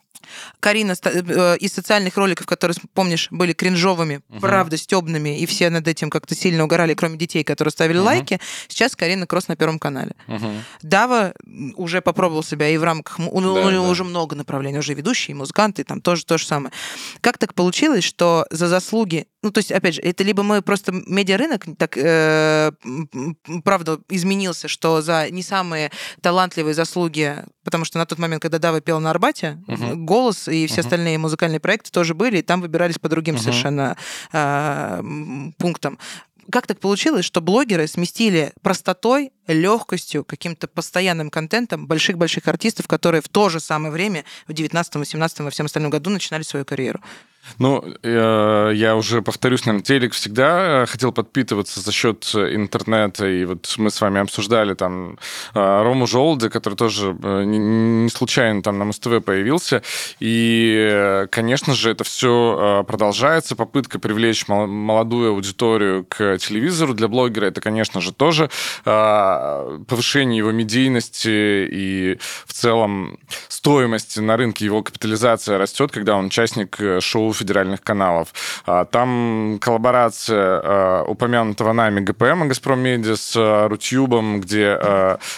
C: Карина э, из социальных роликов, которые, помнишь, были кринжовыми, угу. правда, стебными, и все над этим как-то сильно угорали, кроме детей, которые ставили угу. лайки. Сейчас Карина Кросс на Первом канале. Угу. Дава уже попробовал себя и в рамках... У него да, да. уже много направлений, уже ведущие, музыканты, там тоже то же самое. Как так получилось, что за заслуги ну, то есть, опять же, это либо мы просто медиарынок так, э, правда, изменился, что за не самые талантливые заслуги, потому что на тот момент, когда Дава пел на Арбате, uh-huh. голос и все uh-huh. остальные музыкальные проекты тоже были, и там выбирались по другим uh-huh. совершенно э, пунктам как так получилось, что блогеры сместили простотой, легкостью, каким-то постоянным контентом больших-больших артистов, которые в то же самое время, в 19 18 во всем остальном году начинали свою карьеру?
B: Ну, э, я уже повторюсь, наверное, телек всегда э, хотел подпитываться за счет интернета, и вот мы с вами обсуждали там э, Рому Желуди, который тоже не случайно там на МСТВ появился, и, конечно же, это все продолжается, попытка привлечь молодую аудиторию к телевизору для блогера, это, конечно же, тоже повышение его медийности и в целом стоимости на рынке его капитализация растет, когда он участник шоу федеральных каналов. А, там коллаборация а, упомянутого нами ГПМ «Газпром Медиа» с а, Рутюбом, где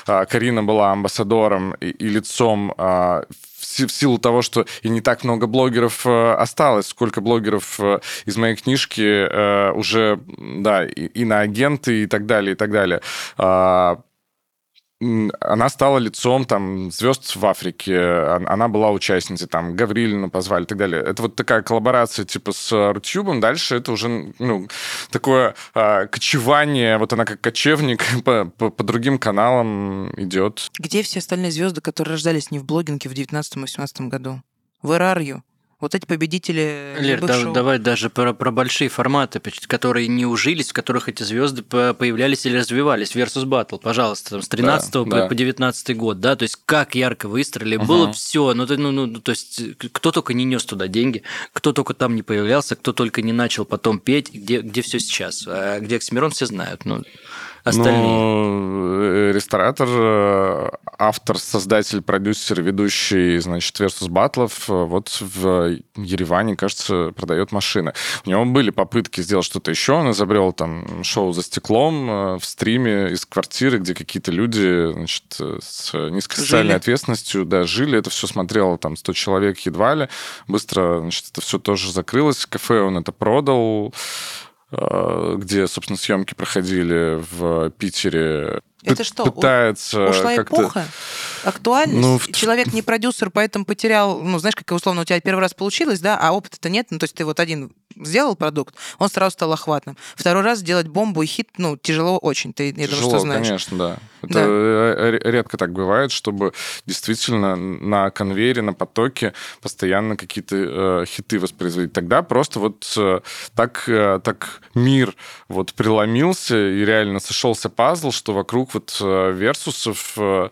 B: Карина была амбассадором и лицом в силу того, что и не так много блогеров осталось, сколько блогеров из моей книжки уже, да, и, и на агенты и так далее, и так далее она стала лицом там звезд в Африке, она была участницей, там Гаврилину позвали и так далее. Это вот такая коллаборация типа с Рутюбом. Дальше это уже ну, такое а, кочевание, вот она как кочевник по, по, по другим каналам идет.
C: Где все остальные звезды, которые рождались не в блогинге в 19-18 году? Where are you? Вот эти победители...
A: Лер, да, давай даже про, про большие форматы, которые не ужились, в которых эти звезды появлялись или развивались. Versus Battle, пожалуйста, там, с 13 да, по, да. по 19 год, да, то есть как ярко выстрелили, угу. было все, ну, ну, ну, то есть кто только не нес туда деньги, кто только там не появлялся, кто только не начал потом петь, где, где все сейчас. А где Оксимирон все знают, ну остальные?
B: Ну, э, ресторатор, э, автор, создатель, продюсер, ведущий, значит, Versus Батлов, э, вот в Ереване, кажется, продает машины. У него были попытки сделать что-то еще, он изобрел там шоу «За стеклом» в стриме из квартиры, где какие-то люди, значит, с низкой социальной жили. ответственностью, да, жили, это все смотрело там 100 человек едва ли, быстро, значит, это все тоже закрылось, кафе он это продал, где, собственно, съемки проходили в Питере.
C: Это что?
B: Пытается
C: Ушла эпоха? Актуальность? Ну, Человек не продюсер, поэтому потерял, ну, знаешь, как условно у тебя первый раз получилось, да, а опыта-то нет, ну, то есть ты вот один сделал продукт, он сразу стал охватным. Второй раз сделать бомбу и хит, ну, тяжело очень, ты,
B: тяжело,
C: думаю, что знаешь.
B: конечно, да. Это да. Редко так бывает, чтобы действительно на конвейере, на потоке постоянно какие-то э, хиты воспроизводить. Тогда просто вот э, так, э, так мир вот преломился, и реально сошелся пазл, что вокруг вот э, версусов э,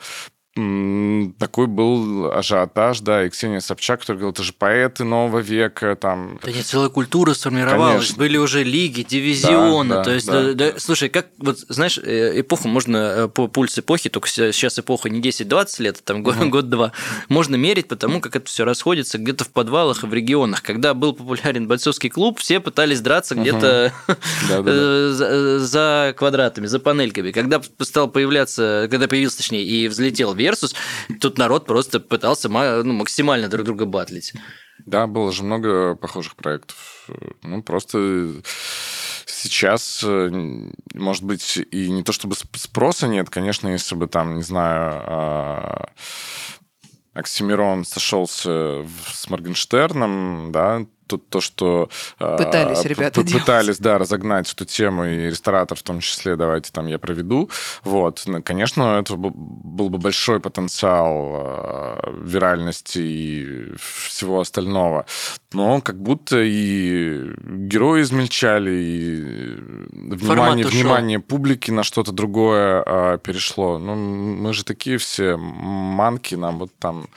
B: такой был ажиотаж, да, и Ксения Собчак, которая говорила, это же поэты нового века, там...
A: Да нет, целая культура сформировалась, Конечно. были уже лиги, дивизионы, да, да, то есть, да, да, да. слушай, как, вот, знаешь, э, эпоху можно э, по пульс эпохи, только сейчас эпоха не 10-20 лет, а там угу. год-два, можно мерить потому, как это все расходится где-то в подвалах и в регионах. Когда был популярен бойцовский клуб, все пытались драться угу. где-то э, за квадратами, за панельками. Когда стал появляться, когда появился, точнее, и взлетел вверх, Versus, тут народ просто пытался ну, максимально друг друга батлить.
B: Да, было же много похожих проектов. Ну, просто сейчас, может быть, и не то чтобы спроса нет, конечно, если бы там, не знаю, а, Оксимирон сошелся с Моргенштерном, да, то, то что...
C: А, пытались э, ребята
B: Пытались, да, разогнать эту тему, и ресторатор в том числе, давайте там я проведу. Вот, ну, конечно, это был бы большой потенциал э, виральности и всего остального. Но как будто и герои измельчали, и внимание, внимание публики на что-то другое э, перешло. Ну, мы же такие все манки, нам вот там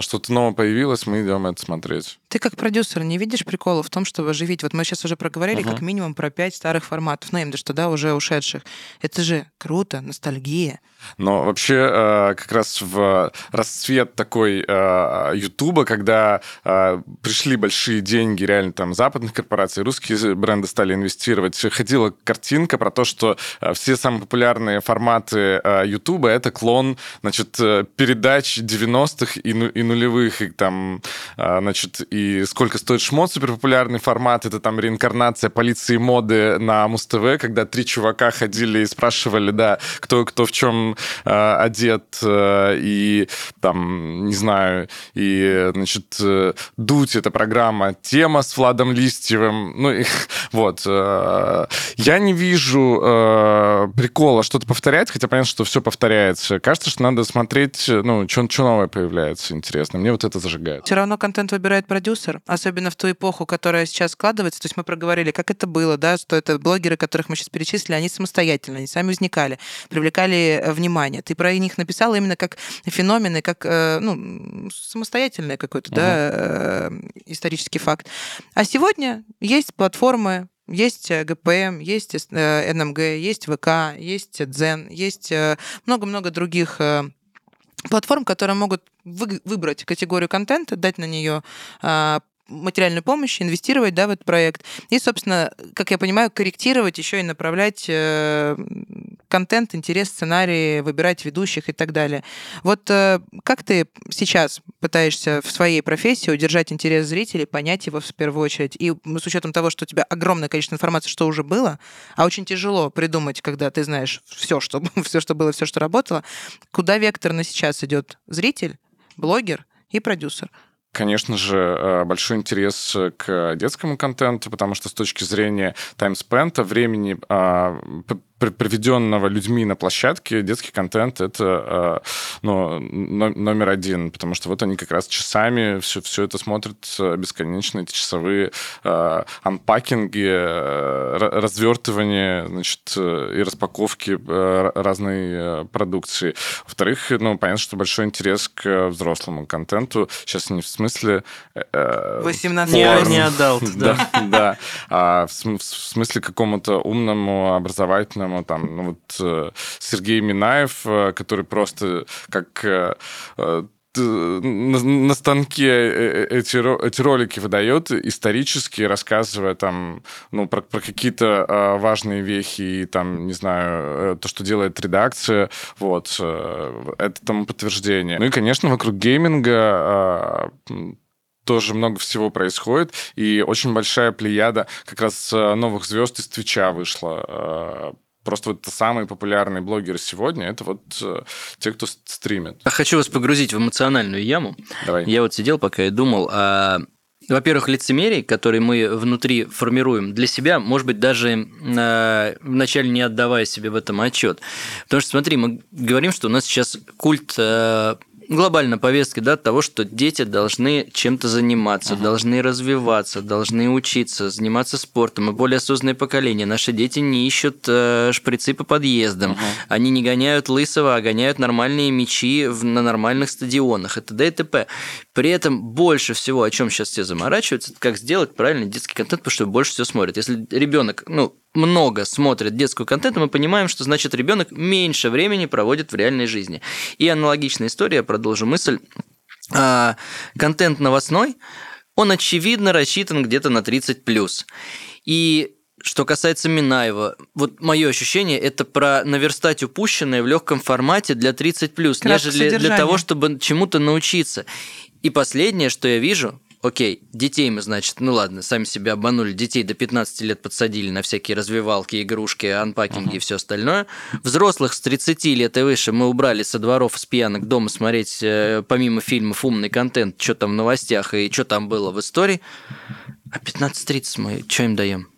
B: что-то новое появилось, мы идем это смотреть.
C: Ты как продюсер не видишь прикола в том, чтобы оживить? Вот мы сейчас уже проговорили uh-huh. как минимум про пять старых форматов, ну, именно что, да, уже ушедших. Это же круто, ностальгия.
B: Но вообще э, как раз в расцвет такой э, Ютуба, когда э, пришли большие деньги реально там западных корпораций, русские бренды стали инвестировать, ходила картинка про то, что все самые популярные форматы Ютуба это клон, значит, передач 90-х и, ну, и нулевых, и там, значит, и сколько стоит шмот, суперпопулярный формат, это там реинкарнация полиции моды на Муз-ТВ, когда три чувака ходили и спрашивали, да, кто, кто в чем э, одет, э, и там, не знаю, и, значит, э, «Дуть» — это программа «Тема» с Владом Листьевым, ну, и, вот. Э, я не вижу э, прикола что-то повторять, хотя понятно, что все повторяется. Кажется, что надо смотреть, ну, что новое появляется интересно. Мне вот это зажигает.
C: Все равно контент выбирает продюсер, особенно в ту эпоху, которая сейчас складывается. То есть мы проговорили, как это было, да, что это блогеры, которых мы сейчас перечислили, они самостоятельно, они сами возникали, привлекали э, внимание. Ты про них написал именно как феномены, как, э, ну, самостоятельный какой-то, угу. да, э, исторический факт. А сегодня есть платформы, есть ГПМ, есть НМГ, есть ВК, есть Дзен, есть много-много других платформ, которые могут вы, выбрать категорию контента, дать на нее а, материальную помощь, инвестировать да, в этот проект. И, собственно, как я понимаю, корректировать еще и направлять э, контент, интерес, сценарии, выбирать ведущих и так далее. Вот э, как ты сейчас пытаешься в своей профессии удержать интерес зрителей, понять его в первую очередь? И с учетом того, что у тебя огромное количество информации, что уже было, а очень тяжело придумать, когда ты знаешь все, что, все, что было, все, что работало, куда векторно сейчас идет зритель, блогер и продюсер?
B: Конечно же, э, большой интерес к детскому контенту, потому что с точки зрения таймспента, времени а, проведенного людьми на площадке детский контент это э, ну, номер один, потому что вот они как раз часами все, все это смотрят э, бесконечно, эти часовые э, анпакинги, э, развертывания значит, и распаковки разной продукции. Во-вторых, ну, понятно, что большой интерес к взрослому контенту. Сейчас не в смысле...
C: Э, 18 не,
A: не отдал.
B: Да, да. А в смысле какому-то умному, образовательному по там, ну вот э, Сергей Минаев, э, который просто как э, на, станке эти, эти ролики выдает исторически, рассказывая там, ну, про, про какие-то важные вехи, и там, не знаю, то, что делает редакция, вот, это тому подтверждение. Ну и, конечно, вокруг гейминга тоже много всего происходит, и очень большая плеяда как раз новых звезд из Твича вышла Просто вот самые популярные блогеры сегодня это вот э, те, кто стримит.
A: Хочу вас погрузить в эмоциональную яму.
B: Давай.
A: Я вот сидел пока и думал о во-первых, лицемерие, которое мы внутри формируем для себя, может быть, даже э, вначале не отдавая себе в этом отчет. Потому что, смотри, мы говорим, что у нас сейчас культ э, глобально повестки да, того, что дети должны чем-то заниматься, uh-huh. должны развиваться, должны учиться, заниматься спортом. Мы более осознанное поколение. Наши дети не ищут э, шприцы по подъездам. Uh-huh. Они не гоняют лысого, а гоняют нормальные мячи в, на нормальных стадионах. Это т.д. и т.п. При этом больше всего, о чем сейчас все заморачиваются, это как сделать правильный детский контент, потому что больше всего смотрят. Если ребенок, ну, много смотрит детского контента, мы понимаем, что значит ребенок меньше времени проводит в реальной жизни. И аналогичная история, продолжу мысль. А, контент новостной, он очевидно рассчитан где-то на 30 плюс. И что касается Минаева, вот мое ощущение, это про наверстать упущенное в легком формате для 30 плюс, нежели для того, чтобы чему-то научиться. И последнее, что я вижу, Окей, детей мы, значит, ну ладно, сами себя обманули, детей до 15 лет подсадили на всякие развивалки, игрушки, анпакинги uh-huh. и все остальное. Взрослых с 30 лет и выше мы убрали со дворов, с пьянок дома смотреть, э, помимо фильмов, умный контент, что там в новостях и что там было в истории. А 15-30 мы что им даем?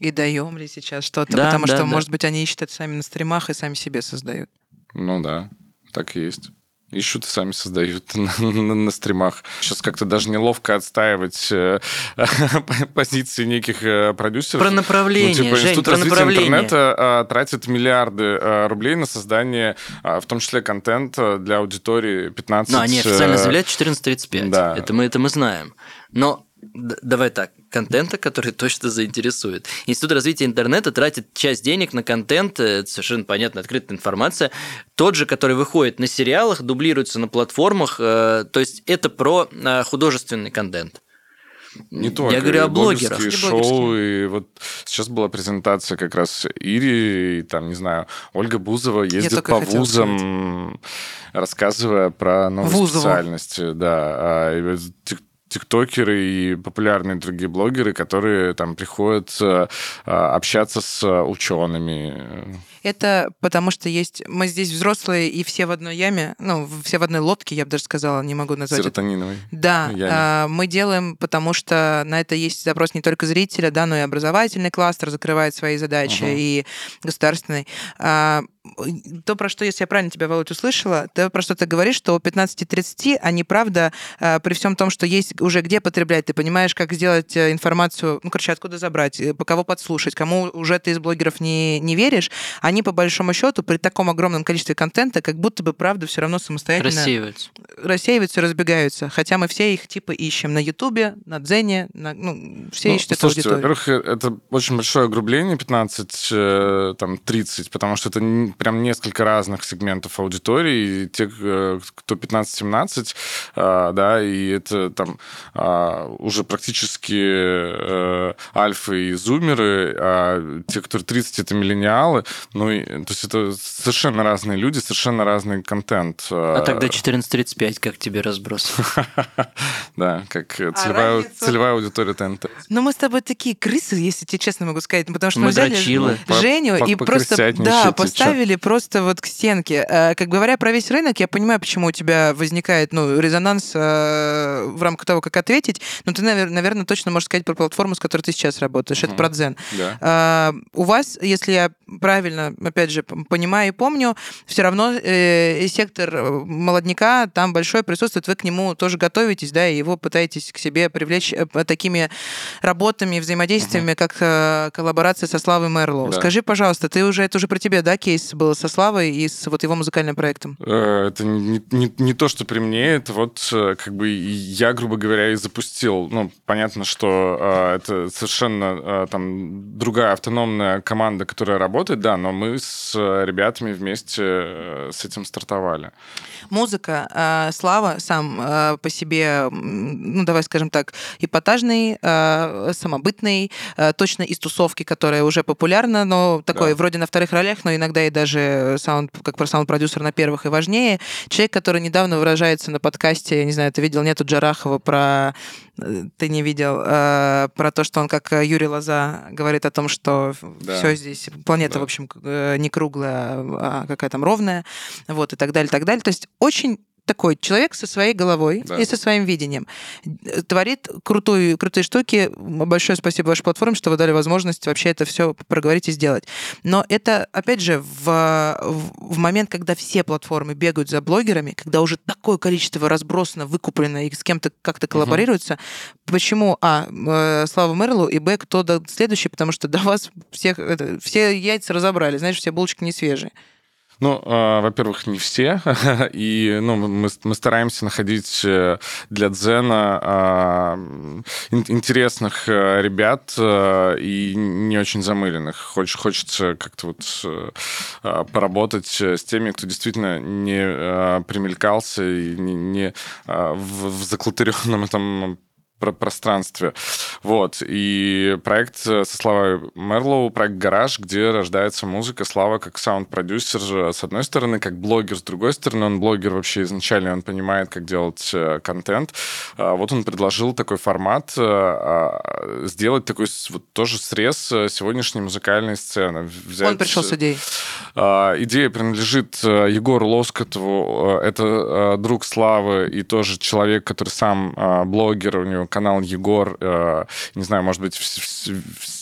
C: И даем ли сейчас что-то? Да, Потому да, что, да. может быть, они ищут это сами на стримах и сами себе создают.
B: Ну да, так и есть и сами создают на, на, на стримах. Сейчас как-то даже неловко отстаивать э, позиции неких э, продюсеров.
A: Про направление, ну, типа, Жень, Институт про развития направление.
B: интернета э, тратит миллиарды э, рублей на создание, э, в том числе контента для аудитории 15...
A: Ну, они официально заявляют 14.35. Да. Это мы, это мы знаем. Но давай так, контента, который точно заинтересует. Институт развития интернета тратит часть денег на контент, это совершенно понятно, открытая информация, тот же, который выходит на сериалах, дублируется на платформах, э, то есть это про э, художественный контент.
B: Не только. Я говорю о блогерах. И шоу, и вот сейчас была презентация как раз Ири, и там, не знаю, Ольга Бузова ездит по вузам, рассказывая про новые Вузова. специальности. Да, а, тиктокеры и популярные другие блогеры, которые там приходят э, общаться с учеными.
C: Это потому что есть... Мы здесь взрослые и все в одной яме, ну, все в одной лодке, я бы даже сказала, не могу назвать.
B: Серотониновой.
C: Да, яме. мы делаем, потому что на это есть запрос не только зрителя, да, но и образовательный кластер закрывает свои задачи, угу. и государственный а, то, про что, если я правильно тебя, Володь, услышала, ты про что ты говоришь, что у 15-30 они, правда, э, при всем том, что есть уже где потреблять, ты понимаешь, как сделать э, информацию, ну, короче, откуда забрать, э, по кого подслушать, кому уже ты из блогеров не, не веришь, они, по большому счету, при таком огромном количестве контента, как будто бы, правда, все равно самостоятельно...
A: Рассеиваются.
C: Рассеиваются, разбегаются. Хотя мы все их, типа, ищем на Ютубе, на Дзене, на, ну, все
B: ну,
C: ищут
B: слушайте,
C: эту аудиторию.
B: во-первых, это очень большое огрубление, 15, там, 30, потому что это прям несколько разных сегментов аудитории. И те, э, кто 15-17, э, да, и это там э, уже практически альфы и зумеры, а те, которые 30, это миллениалы. Ну, и, то есть это совершенно разные люди, совершенно разный контент.
A: А тогда 14-35, как тебе разброс?
B: Да, как а целевая аудитория ТНТ.
C: Ну, мы с тобой такие крысы, если тебе честно могу сказать, потому что мы взяли Женю и просто, да, поставили просто вот к стенке. Э, как говоря про весь рынок, я понимаю, почему у тебя возникает ну, резонанс э, в рамках того, как ответить, но ты, наверное, точно можешь сказать про платформу, с которой ты сейчас работаешь. Это про Дзен.
B: Да.
C: Э, у вас, если я правильно, опять же, понимаю и помню, все равно сектор молодняка там большой присутствует, вы к нему тоже готовитесь, да, и его пытаетесь к себе привлечь такими работами, взаимодействиями, uh-huh. как коллаборация со Славой Мерлоу. Да. Скажи, пожалуйста, ты уже, это уже про тебя, да, кейс был со Славой и с вот его музыкальным проектом?
B: Э, это не, не, не то, что при мне, это вот э, как бы я, грубо говоря, и запустил. Ну, понятно, что э, это совершенно там другая автономная команда, которая работает, да, но мы с ребятами вместе с этим стартовали.
C: Музыка, Слава сам по себе, ну, давай скажем так, эпатажный, самобытный, точно из тусовки, которая уже популярна, но такой да. вроде на вторых ролях, но иногда и даже саунд, как про саунд-продюсер на первых и важнее. Человек, который недавно выражается на подкасте, я не знаю, ты видел, нету Джарахова про э, ты не видел, э, про то, что он как Юрий Лоза говорит о том, что да. все здесь, планета, да. в общем, э, не круглая, а какая там ровная, вот, и так далее, и так далее. То есть очень такой человек со своей головой да. и со своим видением. Творит крутую, крутые штуки. Большое спасибо вашей платформе, что вы дали возможность вообще это все проговорить и сделать. Но это, опять же, в, в момент, когда все платформы бегают за блогерами, когда уже такое количество разбросано, выкуплено и с кем-то как-то коллаборируется, угу. почему, а, э, Слава Мерлу, и, б, кто следующий, потому что до вас всех, это, все яйца разобрали, знаешь, все булочки не свежие.
B: Ну, э, во-первых, не все. И ну, мы, мы стараемся находить э, для Дзена э, интересных э, ребят э, и не очень замыленных. Хоч, хочется как-то вот э, поработать с теми, кто действительно не примелькался и не, не в, в заклатеренном этом пространстве. Вот. И проект со Славой Мерлоу, проект «Гараж», где рождается музыка. Слава как саунд-продюсер, с одной стороны, как блогер, с другой стороны, он блогер вообще изначально, он понимает, как делать э, контент. А вот он предложил такой формат, э, а, сделать такой вот тоже срез э, сегодняшней музыкальной сцены.
C: Взять... Он пришел с идеей.
B: А, идея принадлежит Егору Лоскотову. Это друг Славы и тоже человек, который сам блогер, у него канал Егор, э, не знаю, может быть,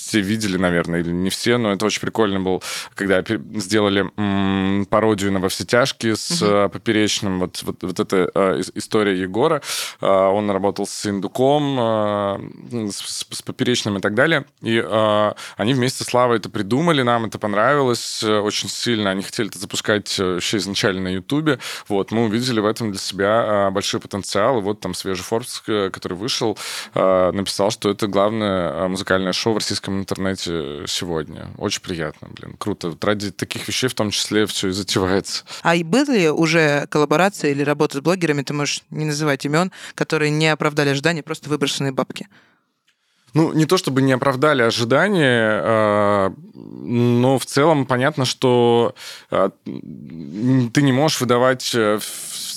B: все видели, наверное, или не все, но это очень прикольно был, когда сделали м- пародию на «Во все тяжкие» с угу. Поперечным, вот, вот, вот эта э, история Егора. Э, он работал с Индуком, э, с, с Поперечным и так далее. И э, они вместе с Славой это придумали, нам это понравилось очень сильно. Они хотели это запускать вообще изначально на Ютубе. Вот, мы увидели в этом для себя большой потенциал. И вот там свежий э, который вышел, э, написал, что это главное музыкальное шоу в российском интернете сегодня. Очень приятно, блин, круто. Вот ради таких вещей в том числе все и затевается.
C: А и были уже коллаборации или работы с блогерами, ты можешь не называть имен, которые не оправдали ожидания, просто выброшенные бабки?
B: Ну, не то чтобы не оправдали ожидания, а, но в целом понятно, что а, ты не можешь выдавать э,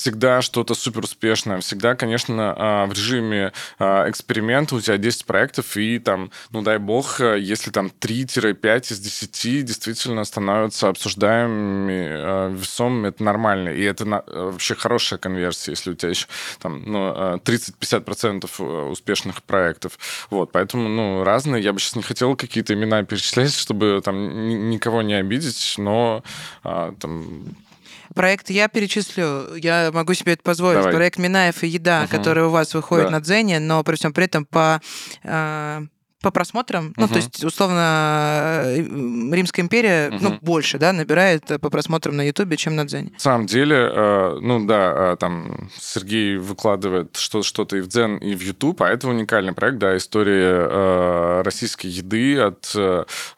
B: всегда что-то супер успешное. Всегда, конечно, а, в режиме а, эксперимента у тебя 10 проектов, и там, ну дай бог, если там 3-5 из 10 действительно становятся обсуждаемыми, а, весомыми, это нормально. И это вообще хорошая конверсия, если у тебя еще там ну, 30-50% успешных проектов. Вот, поэтому, ну, разные. Я бы сейчас не хотел какие-то имена перечислять, чтобы там никого не обидеть, но там
C: Проект я перечислю, я могу себе это позволить. Давай. Проект Минаев и еда, угу. который у вас выходит да. на Дзене, но при всем при этом по э, по просмотрам, uh-huh. ну, то есть, условно, э, Римская империя, uh-huh. ну, больше, да, набирает по просмотрам на Ютубе, чем на Дзене.
B: На самом деле, э, ну, да, э, там Сергей выкладывает что- что-то и в Дзен, и в Ютуб, а это уникальный проект, да, история российской еды от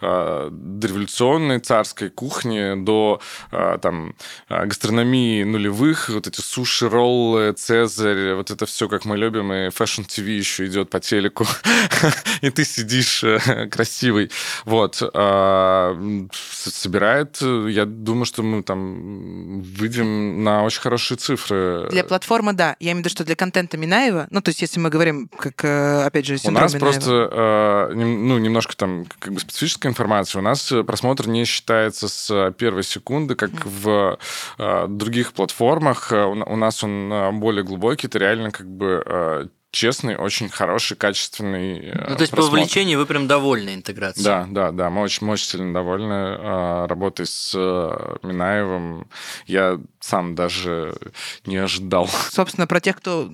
B: дореволюционной царской кухни до, там, гастрономии нулевых, вот эти суши, роллы, цезарь, вот это все, как мы любим, и фэшн-ТВ еще идет по телеку, и ты сидишь э, красивый. Вот. А, собирает, я думаю, что мы там выйдем на очень хорошие цифры.
C: Для платформы, да. Я имею в виду, что для контента Минаева, ну, то есть если мы говорим, как, э, опять же,
B: У нас Минаева. просто, э, ну, немножко там как бы специфическая информация. У нас просмотр не считается с первой секунды, как mm. в других платформах. У нас он более глубокий, это реально как бы честный, очень хороший, качественный
A: э, Ну, то есть просмотр. по увлечению вы прям довольны интеграцией?
B: Да, да, да, мы очень, очень сильно довольны э, работой с э, Минаевым. Я сам даже не ожидал.
C: Собственно, про тех, кто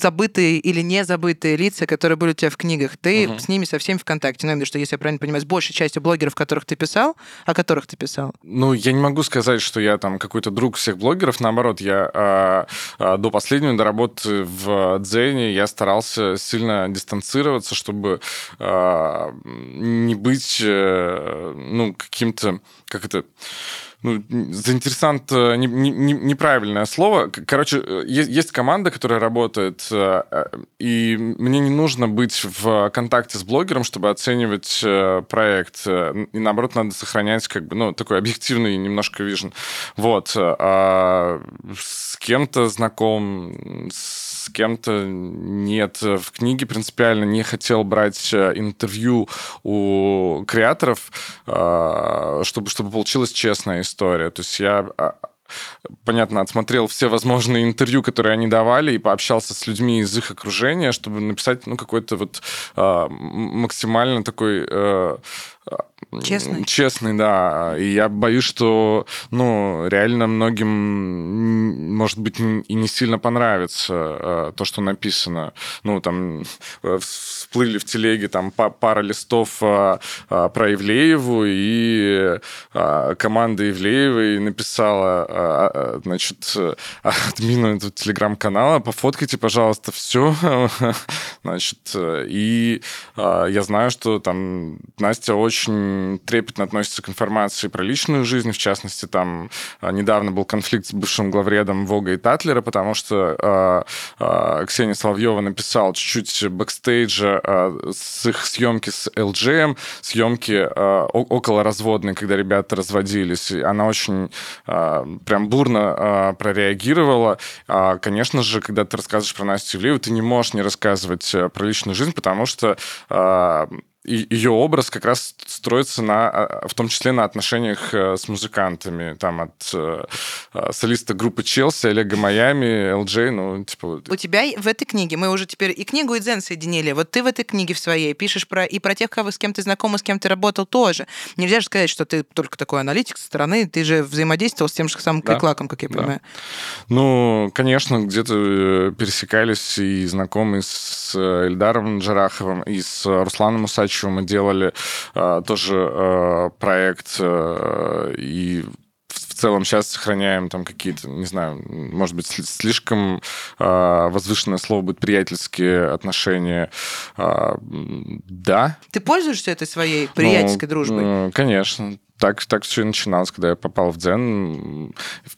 C: забытые или не забытые лица, которые были у тебя в книгах, ты угу. с ними со всеми в контакте. Ну, что, если я правильно понимаю, с большей частью блогеров, которых ты писал, о которых ты писал.
B: Ну, я не могу сказать, что я там какой-то друг всех блогеров. Наоборот, я э, э, до последнего, до работы в Дзене, я старался старался сильно дистанцироваться, чтобы э, не быть, э, ну, каким-то, как это, ну, заинтересант не, не, неправильное слово. Короче, есть, есть команда, которая работает, э, и мне не нужно быть в контакте с блогером, чтобы оценивать э, проект. И наоборот, надо сохранять как бы, ну, такой объективный немножко вижен. Вот. А с кем-то знаком, с с кем-то нет. В книге принципиально не хотел брать э, интервью у креаторов, э, чтобы, чтобы получилась честная история. То есть я а, понятно, отсмотрел все возможные интервью, которые они давали, и пообщался с людьми из их окружения, чтобы написать, ну, какой-то вот э, максимально такой э,
C: Честный.
B: Честный, да. И я боюсь, что, ну, реально многим, может быть, и не сильно понравится э, то, что написано. Ну, там, э, всплыли в телеге там пара листов э, про Ивлееву, и команда Ивлеевой написала, значит, админу этого телеграм-канала, пофоткайте, пожалуйста, все. Значит, и я знаю, что там Настя очень трепетно относится к информации про личную жизнь. В частности, там а, недавно был конфликт с бывшим главредом Вога и Татлера, потому что э, э, Ксения Соловьева написала чуть-чуть бэкстейджа э, с их съемки с LGM, съемки э, около разводной, когда ребята разводились. И она очень э, прям бурно э, прореагировала. А, конечно же, когда ты рассказываешь про Настю Ивлееву, ты не можешь не рассказывать про личную жизнь, потому что э, ее образ как раз строится на, а, в том числе на отношениях э, с музыкантами, там от э, а, солиста группы Челси, Олега Майами, ЛД, ну, типа...
C: У тебя в этой книге, мы уже теперь и книгу, и дзен соединили, вот ты в этой книге в своей пишешь про и про тех, кого с кем ты знаком, и с кем ты работал тоже. Нельзя же сказать, что ты только такой аналитик со стороны, ты же взаимодействовал с тем же самым да. Кликлаком, как я понимаю. Да.
B: Ну, конечно, где-то э, пересекались и знакомые с Эльдаром Джараховым, и с Русланом Усачевым, чего мы делали а, тоже а, проект э, и в целом сейчас сохраняем там какие-то, не знаю, может быть, слишком э, возвышенное слово будет приятельские отношения. Э, да.
C: Ты пользуешься этой своей приятельской ну, дружбой?
B: Конечно. Так, так все и начиналось, когда я попал в Дзен.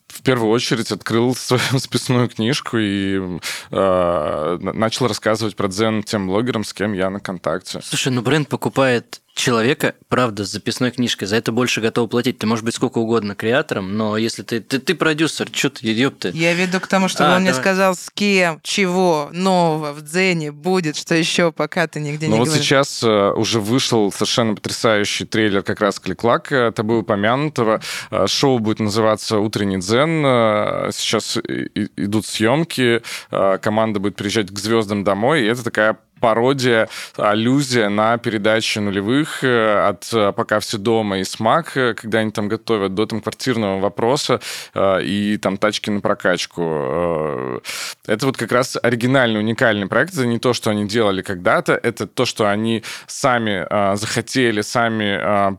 B: В первую очередь открыл свою списную книжку и э, начал рассказывать про Дзен тем блогерам, с кем я на контакте.
A: Слушай, ну бренд покупает человека, правда, с записной книжкой, за это больше готов платить. Ты можешь быть сколько угодно креатором, но если ты, ты, ты продюсер, что ты, ёпты.
C: Я веду к тому, чтобы
A: А,
C: он мне
A: давай.
C: сказал, с кем, чего нового в Дзене будет, что еще, пока ты нигде
B: Ну
C: не
B: вот
C: говоришь.
B: сейчас э, уже вышел совершенно потрясающий трейлер как раз Клик-Клак, э, это было упомянутого. Э, Шоу будет называться «Утренний дзен». Э, Сейчас и- и- идут съемки, э, команда будет приезжать к звездам домой, и это такая пародия, аллюзия на передачи нулевых э, от э, «Пока все дома» и «Смак», э, когда они там готовят, до там квартирного вопроса и там «Тачки на прокачку». Это вот как раз оригинальный, уникальный проект. Это не то, что они делали когда-то, это то, что они сами захотели, сами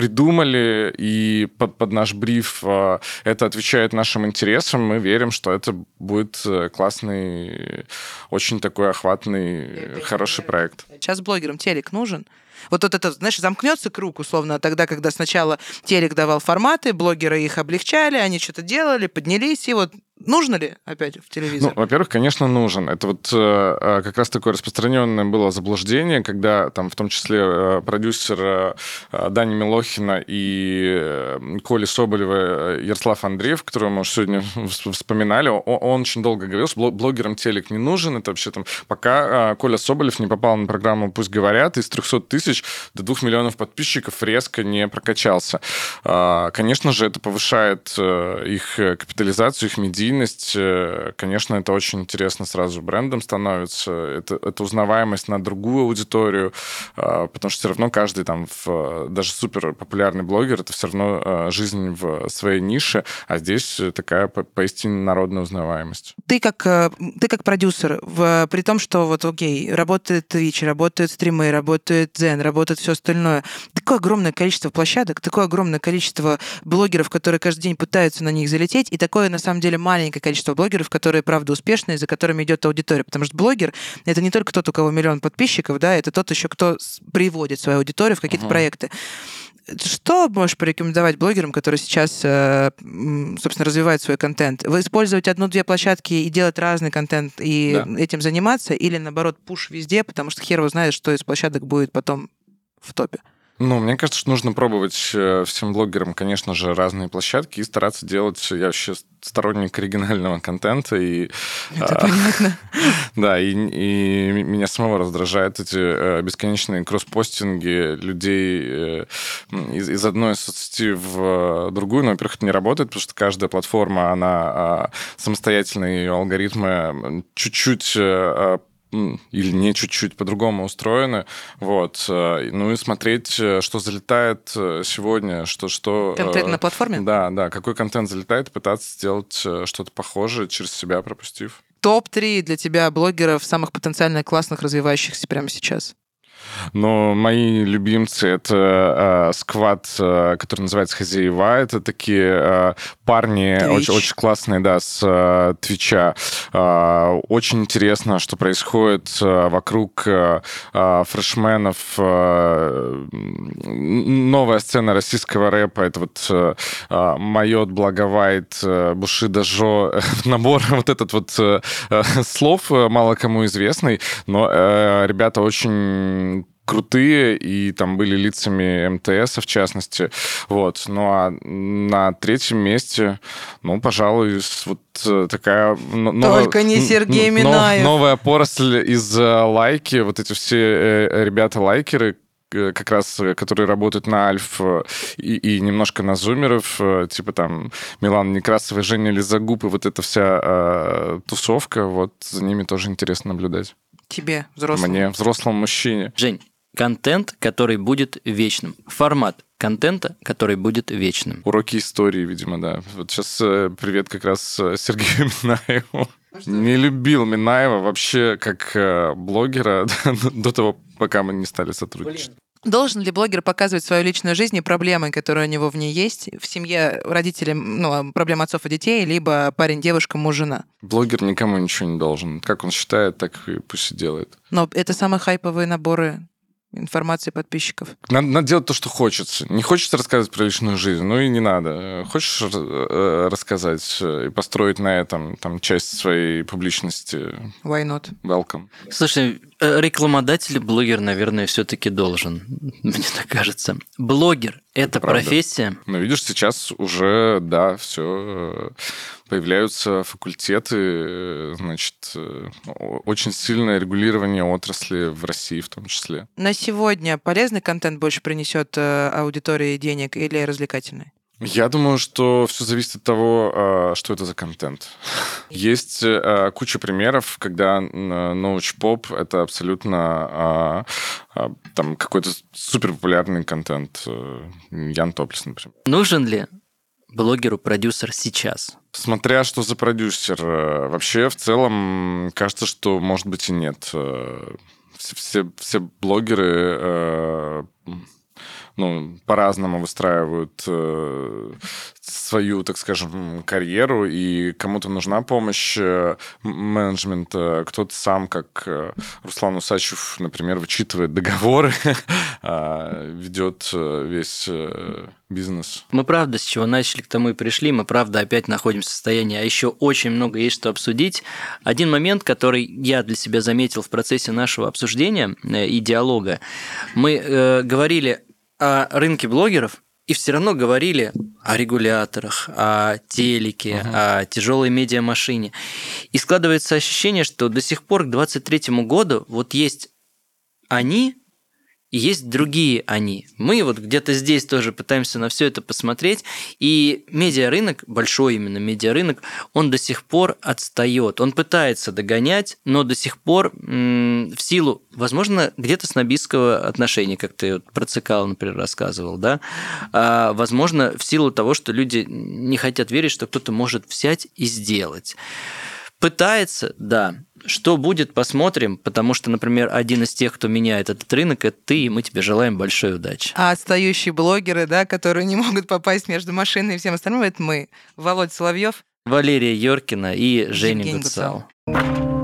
B: придумали, и под, под наш бриф э, это отвечает нашим интересам. Мы верим, что это будет э, классный, очень такой охватный, хороший проект.
C: Сейчас блогерам телек нужен. Вот, вот это, знаешь, замкнется круг, условно, тогда, когда сначала телек давал форматы, блогеры их облегчали, они что-то делали, поднялись, и вот нужно ли опять в
B: Ну,
C: телевизор?
B: во-первых, конечно, нужен. Это вот э, э, как раз такое распространенное было заблуждение, когда там в том числе э, продюсер э, э, Дани Милохина и э, Коли Соболева э, Ярослав Андреев, которого мы уже сегодня вс- вспоминали, о- он, очень долго говорил, что бло- блогерам телек не нужен. Это вообще там... Пока э, Коля Соболев не попал на программу «Пусть говорят», из 300 тысяч до 2 миллионов подписчиков резко не прокачался. А, Конечно же, это повышает э, их э, капитализацию, их медийность. Э, Конечно, это очень интересно сразу брендом становится. Это, это узнаваемость на другую аудиторию, а, потому что все равно каждый там, в, даже супер популярный блогер, это все равно э, жизнь в своей нише, а здесь э, такая по- поистине народная узнаваемость.
C: Ты как, э, ты как продюсер, в, при том, что вот, окей, работает Twitch, работают стримы, работает Zen, работает все остальное. Такое огромное количество площадок, такое огромное количество блогеров, которые каждый день пытаются на них залететь, и такое, на самом деле, маленькое количество блогеров, которые, правда, успешные, за которыми идет аудитория. Потому что блогер — это не только тот, у кого миллион подписчиков, да, это тот еще, кто приводит свою аудиторию в какие-то
B: Ага.
C: проекты. Что можешь порекомендовать блогерам, которые сейчас, э, собственно, развивают свой контент? Вы использовать одну-две площадки и делать разный контент и
B: Да.
C: этим заниматься, или наоборот пуш везде, потому что хер его знает, что из площадок будет потом в топе?
B: Ну, мне кажется, что нужно пробовать э, всем блогерам, конечно же, разные площадки и стараться делать... Я вообще сторонник оригинального контента, и...
C: Это
B: а,
C: понятно.
B: Да, и, и меня самого раздражают эти э, бесконечные кросспостинги людей э, из, из одной соцсети в э, другую. Ну, во-первых, это не работает, потому что каждая платформа, она а, самостоятельная, ее алгоритмы чуть-чуть э, а, или не чуть-чуть по-другому устроены. Вот. э, Ну и смотреть, э, что залетает э, сегодня, что... что
C: Конкретно на платформе?
B: Да, да, какой контент залетает, пытаться сделать что-то похожее через себя пропустив.
C: Топ-3 для тебя блогеров самых потенциально классных, развивающихся прямо сейчас.
B: Но мои любимцы это э, сквад, э, который называется Хозяева. Это такие э, парни
C: Twitch.
B: очень, очень классные, да, с э, Твича. Э, очень интересно, что происходит э, вокруг э, фрешменов. Э, новая сцена российского рэпа. Это вот э, Майот, Благовайт, э, Бушида Жо. Набор вот этот вот э, слов мало кому известный, но э, ребята очень крутые, и там были лицами МТС, в частности. Вот. Ну а на третьем месте, ну, пожалуй, вот э, такая... но- новая-
C: Только не Сергей
B: н-
C: Минаев.
B: Новая поросль из э, лайки, вот эти все э, ребята-лайкеры, как раз, которые работают на Альф и, и немножко на зумеров, типа там Милан Некрасов и Женя Лизагуб, и вот эта вся э, тусовка, вот за ними тоже интересно наблюдать.
C: Тебе, взрослому.
B: Мне, взрослому мужчине.
A: Жень, контент, который будет вечным. Формат контента, который будет вечным.
B: Уроки истории, видимо, да. Вот сейчас привет как раз э, Сергею Минаеву. Не любил Минаева вообще как э, блогера до того, пока мы не стали сотрудничать.
C: Должен ли блогер показывать свою личную жизнь и проблемы, которые у него в ней есть? В семье родители, ну, проблемы отцов и детей, либо парень, девушка, муж, жена.
B: Блогер никому ничего не должен. Как он считает, так и пусть и делает.
C: Но это самые хайповые наборы информации подписчиков.
B: Надо, надо делать то, что хочется. Не хочется рассказывать про личную жизнь, ну и не надо. Хочешь э, рассказать и построить на этом там часть своей публичности?
C: Why not?
B: Welcome.
A: Слушай, э, рекламодатель блогер, наверное, все-таки должен, мне так кажется. Блогер – это
B: Правда.
A: профессия.
B: Но видишь, сейчас уже, да, все появляются факультеты, э, значит, э, очень сильное регулирование отрасли в России в том числе.
C: На сегодня полезный контент больше принесет э, аудитории денег или развлекательный?
B: Я думаю, что все зависит от того, а, что это за контент. Есть а, куча примеров, когда научпоп — это абсолютно а, там какой-то супер популярный контент. Э, Ян Топлис, например.
A: Нужен ли блогеру продюсер сейчас?
B: Смотря что за продюсер. Э, вообще, в целом, кажется, что, может быть, и нет. Э, все, все, все блогеры ну, по-разному выстраивают э, свою, так скажем, карьеру, и кому-то нужна помощь э, менеджмента, кто-то сам, как э, Руслан Усачев, например, вычитывает договоры, а, ведет э, весь э, бизнес.
A: Мы правда с чего начали, к тому и пришли. Мы правда опять находимся в состоянии, а еще очень много есть что обсудить. Один момент, который я для себя заметил в процессе нашего обсуждения э, и диалога, мы э, говорили о рынке блогеров, и все равно говорили о регуляторах, о телеке, uh-huh. о тяжелой медиамашине. И складывается ощущение, что до сих пор к 2023 году вот есть они, и есть другие они. Мы вот где-то здесь тоже пытаемся на все это посмотреть, и медиарынок, большой именно медиарынок, он до сих пор отстает. Он пытается догонять, но до сих пор м- в силу, возможно, где-то снобистского отношения, как ты вот про Цикал, например, рассказывал, да, а, возможно, в силу того, что люди не хотят верить, что кто-то может взять и сделать. Пытается, да. Что будет, посмотрим, потому что, например, один из тех, кто меняет этот рынок, это ты, и мы тебе желаем большой удачи.
C: А отстающие блогеры, да, которые не могут попасть между машиной и всем остальным, это мы. Володь Соловьев.
A: Валерия Йоркина и Женя Гуцал. Гуцал.